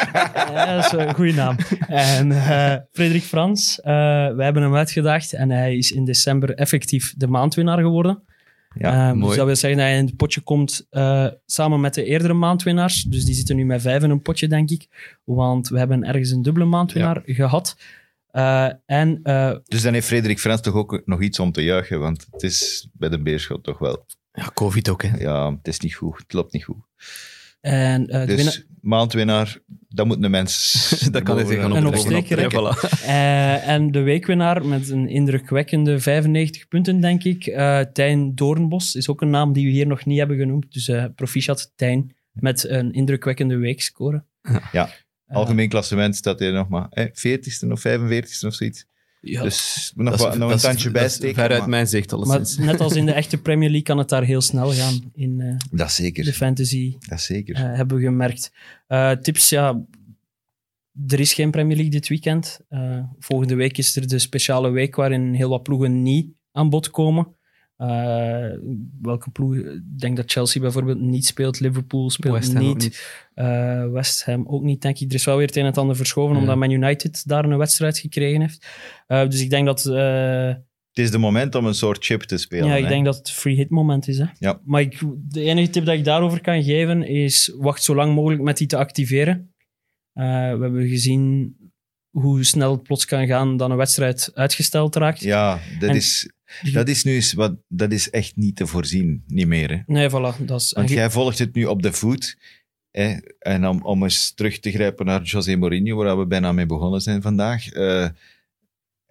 D: ja, dat is een goede naam. En eh, Frederik Frans, eh wij hebben hem uitgedaagd en hij is in december effectief de maandwinnaar geworden.
B: Ja,
D: dus dat wil zeggen dat hij in het potje komt samen met de eerdere maandwinnaars. Dus die zitten nu met vijf in een potje, denk ik. Want we hebben ergens een dubbele maandwinnaar gehad. Eh, en
B: Dus dan heeft Frederik Frans toch ook nog iets om te juichen, want het is bij de Beerschot toch wel...
C: Ja, COVID ook, hè.
B: Ja, het is niet goed. Het loopt niet goed.
D: en eh, de
B: Dus
D: winnaar-
B: maandwinnaar, dat moet een mens...
C: Dat kan hij zich gaan Ja, voilà.
D: Eh, en de weekwinnaar met een indrukwekkende 95 punten, denk ik. eh Tijn Doornbos is ook een naam die we hier nog niet hebben genoemd. Dus eh proficiat Tijn met een indrukwekkende weekscore.
B: Ja. Algemeen klassement staat hij nog maar eh, 40ste of 45ste of zoiets.
C: Ja,
B: dus nog, wat,
C: is-
B: nog een
C: is-
B: tandje bijsteken.
C: Ver uit
B: maar-
C: mijn zicht,
D: maar
C: alleszins.
D: net als in de echte Premier League kan het daar heel snel gaan. In eh,
B: Dat zeker.
D: de fantasy
B: Dat zeker.
D: eh, hebben we gemerkt. Eh, tips, ja... Er is geen Premier League dit weekend. Eh, volgende week is er de speciale week waarin heel wat ploegen niet aan bod komen. Eh, welke ploeg? Ik denk dat Chelsea bijvoorbeeld niet speelt. Liverpool speelt
C: West Ham
D: niet.
C: niet.
D: Eh, West Ham ook niet, denk ik. Er is wel weer het een en het ander verschoven,
C: Ja.
D: omdat Man United daar een wedstrijd gekregen heeft. Eh, dus ik denk dat... eh,
B: Het is de moment om een soort chip te spelen.
D: ja, ik
B: hè.
D: denk dat het free hit moment is. Hè?
B: Ja.
D: Maar ik, de enige tip dat ik daarover kan geven is wacht zo lang mogelijk met die te activeren. Eh, we hebben gezien hoe snel het plots kan gaan dat een wedstrijd uitgesteld raakt.
B: Ja, dat,
D: En-
B: is, dat is nu eens wat, dat is echt niet te voorzien, niet meer. Hè.
D: Nee, voilà. Dat is,
B: Want jij volgt het nu op de voet. Hè, en om, om eens terug te grijpen naar José Mourinho, waar we bijna mee begonnen zijn vandaag. eh,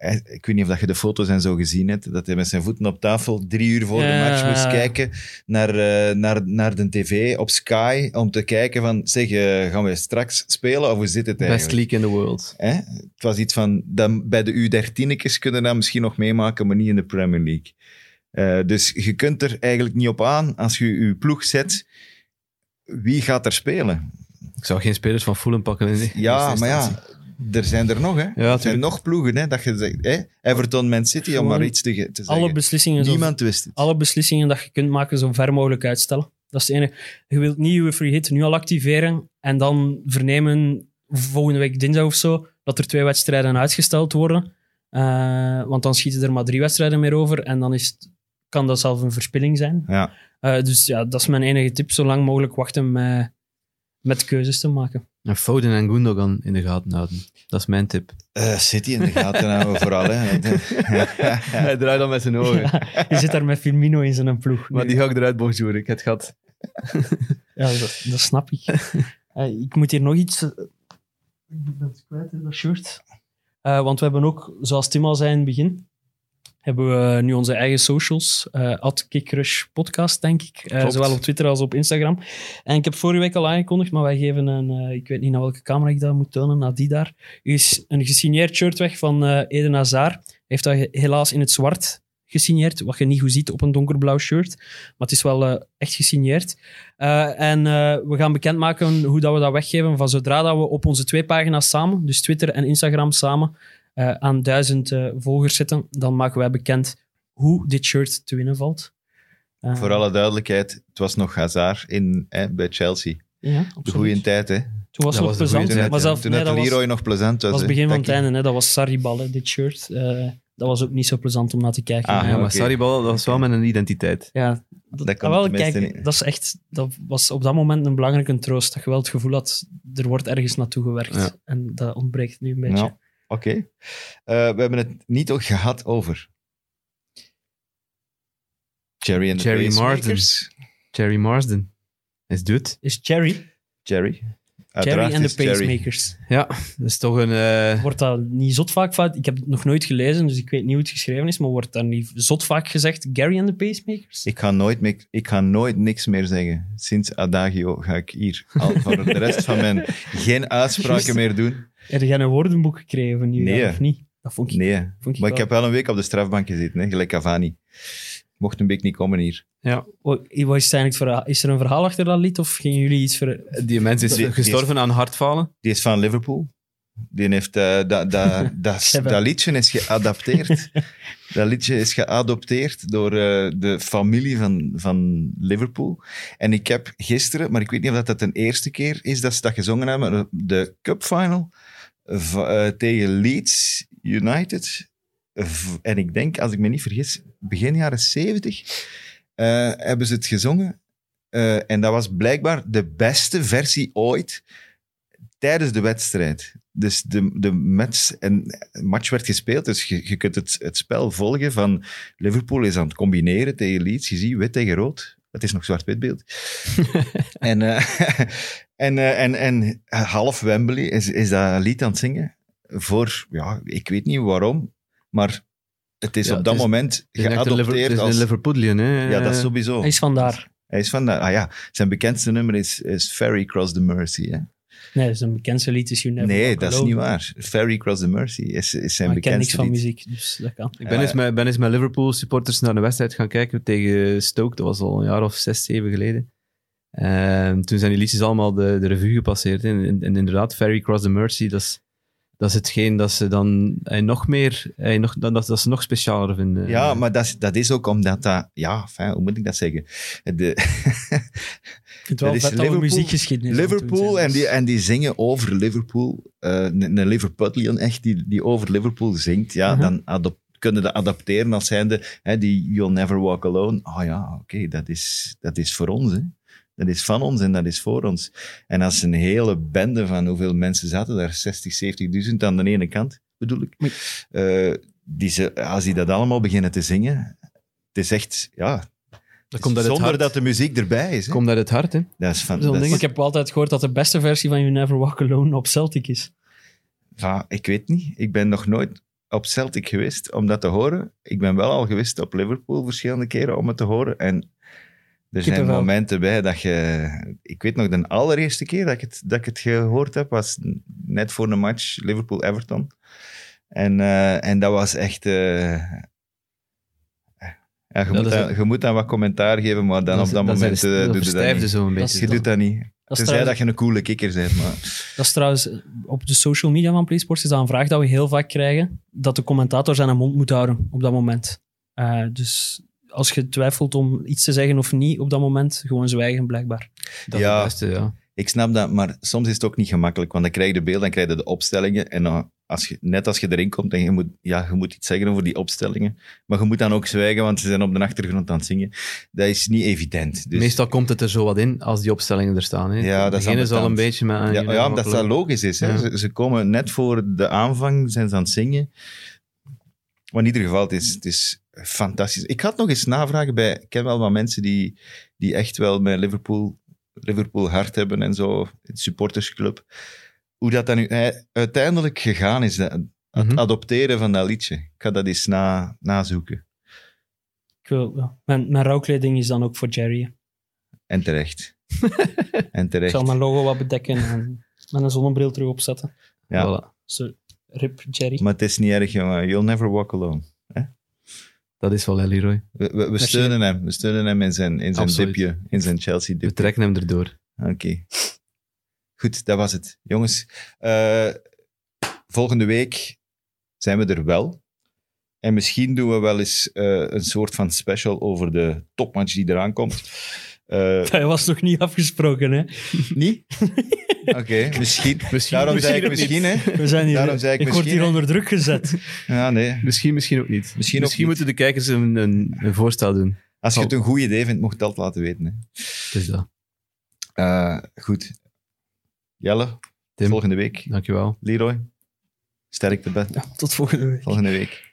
B: ik weet niet of dat je de foto's en zo gezien hebt, dat hij met zijn voeten op tafel drie uur voor de match moest kijken naar, eh, naar, naar de tv op Sky, om te kijken van, zeg, eh, gaan we straks spelen of hoe zit het
C: Best
B: eigenlijk?
C: league in the world.
B: Hè? Het was iets van, dan, bij de U13'tjes kunnen dat misschien nog meemaken, maar niet in de Premier League. Eh, dus je kunt er eigenlijk niet op aan, als je je ploeg zet, wie gaat er spelen?
C: Ik zou geen spelers van Fulham pakken. In
B: Ja, maar ja, er zijn er nog. Hè? er zijn nog ploegen. Hè, dat je zegt, hè? Everton, Man City, om maar iets te, ge- te zeggen.
D: alle, beslissingen zo,
B: Niemand wist het.
D: alle beslissingen dat je kunt maken zo ver mogelijk uitstellen. Dat is het enige. Je wilt niet je free hit nu al activeren en dan vernemen volgende week dinsdag of zo dat er twee wedstrijden uitgesteld worden. Eh, want dan schieten er maar drie wedstrijden meer over en dan is het, kan dat zelf een verspilling zijn.
B: Ja.
D: Eh, dus ja, dat is mijn enige tip. Zo lang mogelijk wachten met, met keuzes te maken.
C: En Foden en Gundogan in de gaten houden. Dat is mijn tip.
B: Eh, City in de gaten houden vooral. Hè.
C: Hij draait dan met zijn ogen.
D: Je zit daar met Firmino in zijn ploeg.
C: Maar die ga ik eruit bonjour. Ik heb het gehad.
D: Ja, dat, dat snap ik. Eh, ik moet hier nog iets... eh, Ik ben het kwijt, dat shirt. Eh, want we hebben ook, zoals Tim al zei in het begin, hebben we nu onze eigen socials. eh at Kickrush Podcast, denk ik. Eh, zowel op Twitter als op Instagram. En ik heb vorige week al aangekondigd, maar wij geven een... eh, ik weet niet naar welke camera ik dat moet tonen, naar die daar. is een gesigneerd shirt weg van Eden Hazard. Hij heeft dat helaas in het zwart gesigneerd, wat je niet goed ziet op een donkerblauw shirt. Maar het is wel echt gesigneerd. En we gaan bekendmaken hoe dat we dat weggeven. Van zodra dat we op onze twee pagina's samen, dus Twitter en Instagram samen, eh, aan duizend eh, volgers zitten, dan maken wij bekend hoe dit shirt te winnen valt. Eh,
B: Voor alle duidelijkheid, het was nog Hazard in, hè, bij Chelsea.
D: Ja,
B: De goede tijd, hè.
D: Toen was
C: Dat
D: het
C: was
D: plezant.
C: tijd,
B: Toen,
D: maar
B: het-
D: zelf,
B: toen
D: nee,
B: het
D: dat was,
B: Leroy nog plezant was.
D: was
B: hè.
D: begin van het einde. Hè. Dat was Sarri Ball, hè, dit shirt. Eh, dat was ook niet zo plezant om naar te kijken.
B: Ah,
C: ja, maar. Sarribal, dat was wel met een identiteit.
D: Ja, dat,
B: Dat kan
D: ah, wel,
B: tenminste
D: kijk,
B: niet.
D: dat is echt, dat was op dat moment een belangrijke troost. Dat je wel het gevoel had, er wordt ergens naartoe gewerkt.
C: Ja.
D: En dat ontbreekt nu een beetje.
B: Ja, Oké. Eh, we hebben het niet ook gehad over Jerry en de
C: Jerry
B: Pacemakers.
C: Jerry Marsden. Is doet.
D: Is Cherry?
B: Jerry. Uiteraard
D: Jerry en de
B: Jerry.
D: Pacemakers.
C: Ja, dat is toch een... eh,
D: Wordt dat niet zot vaak fout? Ik heb het nog nooit gelezen, dus ik weet niet hoe het geschreven is, maar wordt dat niet zot vaak gezegd, Gary en de Pacemakers?
B: Ik ga, nooit ik ga nooit niks meer zeggen. Sinds Adagio ga ik hier al voor de rest van mijn geen uitspraken meer doen.
D: Heb jij een woordenboek gekregen van nieuwjaar,
B: Nee.
D: of niet? Dat vond ik,
B: Nee,
D: vond ik
B: maar ik heb wel een week op de strafbank gezeten, hè, gelijk Cavani. Mocht een week niet komen hier.
C: ja,
D: Wat is, het eigenlijk voor, is er een verhaal achter dat lied, of gingen jullie iets voor...
C: die mens is
B: Die- die
C: gestorven aan hartfalen.
B: Die is van Liverpool. Die heeft, eh, dat, dat, dat, liedje is geadapteerd. dat liedje is geadopteerd door eh, de familie van, van Liverpool. En ik heb gisteren, maar ik weet niet of dat, dat de eerste keer is dat ze dat gezongen hebben, de Cup Final v- eh, tegen Leeds United. En ik denk, als ik me niet vergis, begin jaren 70 eh, hebben ze het gezongen. Eh, en dat was blijkbaar de beste versie ooit tijdens de wedstrijd. Dus de, de match, en, match werd gespeeld, dus je, je kunt het, het spel volgen van Liverpool is aan het combineren tegen Leeds. Je ziet wit tegen rood. Het is nog zwart-wit beeld. en, eh, en, en, en half Wembley is, is dat lied aan het zingen. Voor, ja, ik weet niet waarom, maar het is
C: Ja,
B: op dat
C: is-
B: moment geadopteerd
C: is
B: als...
C: een Liverpoolian, hè.
B: Ja, dat is sowieso.
D: Hij is vandaar.
B: Hij is van de, ah ja, zijn bekendste nummer is, is Ferry Cross the Mercy. Hè?
D: Nee, zijn bekendste lied is You Never
B: Nee, dat is niet waar. Ferry Cross the Mercy is, is zijn
D: Maar ik ken niks
B: bekendste
D: van
B: lied.
D: muziek, dus dat kan.
C: Ik ben, eens met, ben eens met Liverpool supporters naar een wedstrijd gaan kijken tegen Stoke. Dat was al een jaar of zes, zeven geleden. En toen zijn die liedjes allemaal de, de revue gepasseerd. en, en inderdaad, Ferry Cross the Mercy, dat is, dat is hetgeen dat ze dan eh, nog meer, eh, nog, dat, dat, dat ze nog specialer vinden.
B: Ja, maar dat is, dat is ook omdat dat... Ja, hoe moet ik dat zeggen? De,
D: Ik vind het wel
B: Dat is Liverpool-
D: muziekgeschiedenis
B: Liverpool en die, en die zingen over Liverpool. Eh, een een Liverpudlian echt, die, die over Liverpool zingt. Ja,
D: Mhm.
B: dan adop- kunnen dat adapteren als zijnde hè, die You'll Never Walk Alone. Oh ja, oké, dat, is, dat is voor ons. Hè. Dat is van ons en dat is voor ons. En als een hele bende van hoeveel mensen zaten daar, 60, 70.000 aan de ene kant, bedoel ik. Eh, die ze, als die dat allemaal beginnen te zingen, het is echt, ja,
C: dat komt uit het
B: zonder
C: hart.
B: dat de muziek erbij is. Hè.
C: komt uit het hart, hè.
B: Dat is van, dat is-.
D: Ik heb altijd gehoord dat de beste versie van You Never Walk Alone op Celtic is.
B: Ja, ik weet niet. Ik ben nog nooit op Celtic geweest om dat te horen. Ik ben wel al geweest op Liverpool verschillende keren om het te horen. En er zijn
D: Kippenvel.
B: momenten bij dat je... Ik weet nog, de allereerste keer dat ik het, dat ik het gehoord heb, was net voor een match Liverpool-Everton. En, eh, en dat was echt... eh, ja, je, moet je moet dan wat commentaar geven, maar dan op dat moment eh, doe je dat niet.
C: zo een
D: Dat
C: beetje.
B: Je doet dat niet.
D: Dat is,
B: Tenzij
D: trouwens,
B: dat je een coole kikker bent, maar...
D: dat is trouwens op de social media van PlaySports is dat een vraag dat we heel vaak krijgen, dat de commentator zijn mond moet houden op dat moment. Eh, dus als je twijfelt om iets te zeggen of niet op dat moment, gewoon zwijgen blijkbaar.
C: Dat
B: Ja.
C: is het beste, ja.
B: Ik snap dat, maar soms is het ook niet gemakkelijk, want dan krijg je de beelden, dan krijg je de opstellingen. En dan, als je, net als je erin komt en je moet, ja, je moet iets zeggen over die opstellingen, maar je moet dan ook zwijgen, want ze zijn op de achtergrond aan het zingen. Dat is niet evident. Dus,
C: Meestal komt het er zo wat in als die opstellingen er staan. Hè.
B: Ja, dat is
C: al een beetje met...
B: ja,
C: een-
B: ja,
C: een
B: omdat dat logisch is. Hè.
C: Ja.
B: Ze, ze komen net voor de aanvang, zijn ze aan het zingen. Maar in ieder geval, het is, het is fantastisch. Ik het nog eens navragen bij... Ik ken wel wat mensen die, die echt wel met Liverpool, Liverpool hart hebben en zo, het supportersclub. Hoe dat dan nu uiteindelijk gegaan is, dat, het
C: Mhm.
B: adopteren van dat liedje. Ik ga dat eens na, nazoeken.
D: Ik wil, ja. mijn, mijn rouwkleding is dan ook voor Jerry. hè.
B: En terecht. en
D: Ik
B: terecht.
D: zal mijn logo wat bedekken en een zonnebril terug opzetten.
B: Ja.
C: Voilà.
D: Zo, rip Jerry.
B: Maar het is niet erg, jongen. You'll never walk alone.
C: Dat is wel hè, Leroy.
B: We, we, we steunen hem. We steunen hem in zijn, in zijn
C: Absoluut.
B: dipje. In zijn
C: We
B: Chelsea-dipje.
C: trekken hem erdoor.
B: Oké. Goed, dat was het. Jongens, eh, volgende week zijn we er wel. En misschien doen we wel eens eh, een soort van special over de topmatch die eraan komt. Eh,
D: Hij was nog niet afgesproken, hè?
B: niet? Oké, misschien.
C: Misschien,
B: Daarom zei ik misschien, hè.
D: We zijn hier,
B: Daarom zei ik
D: ik word
B: misschien,
D: hier onder druk gezet.
B: Ja, nee.
C: Misschien, misschien ook niet.
B: Misschien ook niet.
C: moeten de kijkers een, een, een voorstel doen.
B: Als je het een goed idee vindt, mocht altijd laten weten. Hè.
C: Dus dat.
B: Eh, goed. Jelle,
C: Tim.
B: volgende week.
C: Dankjewel.
B: Leroy, sterkte bed.
D: Ja, tot volgende week.
B: Volgende week.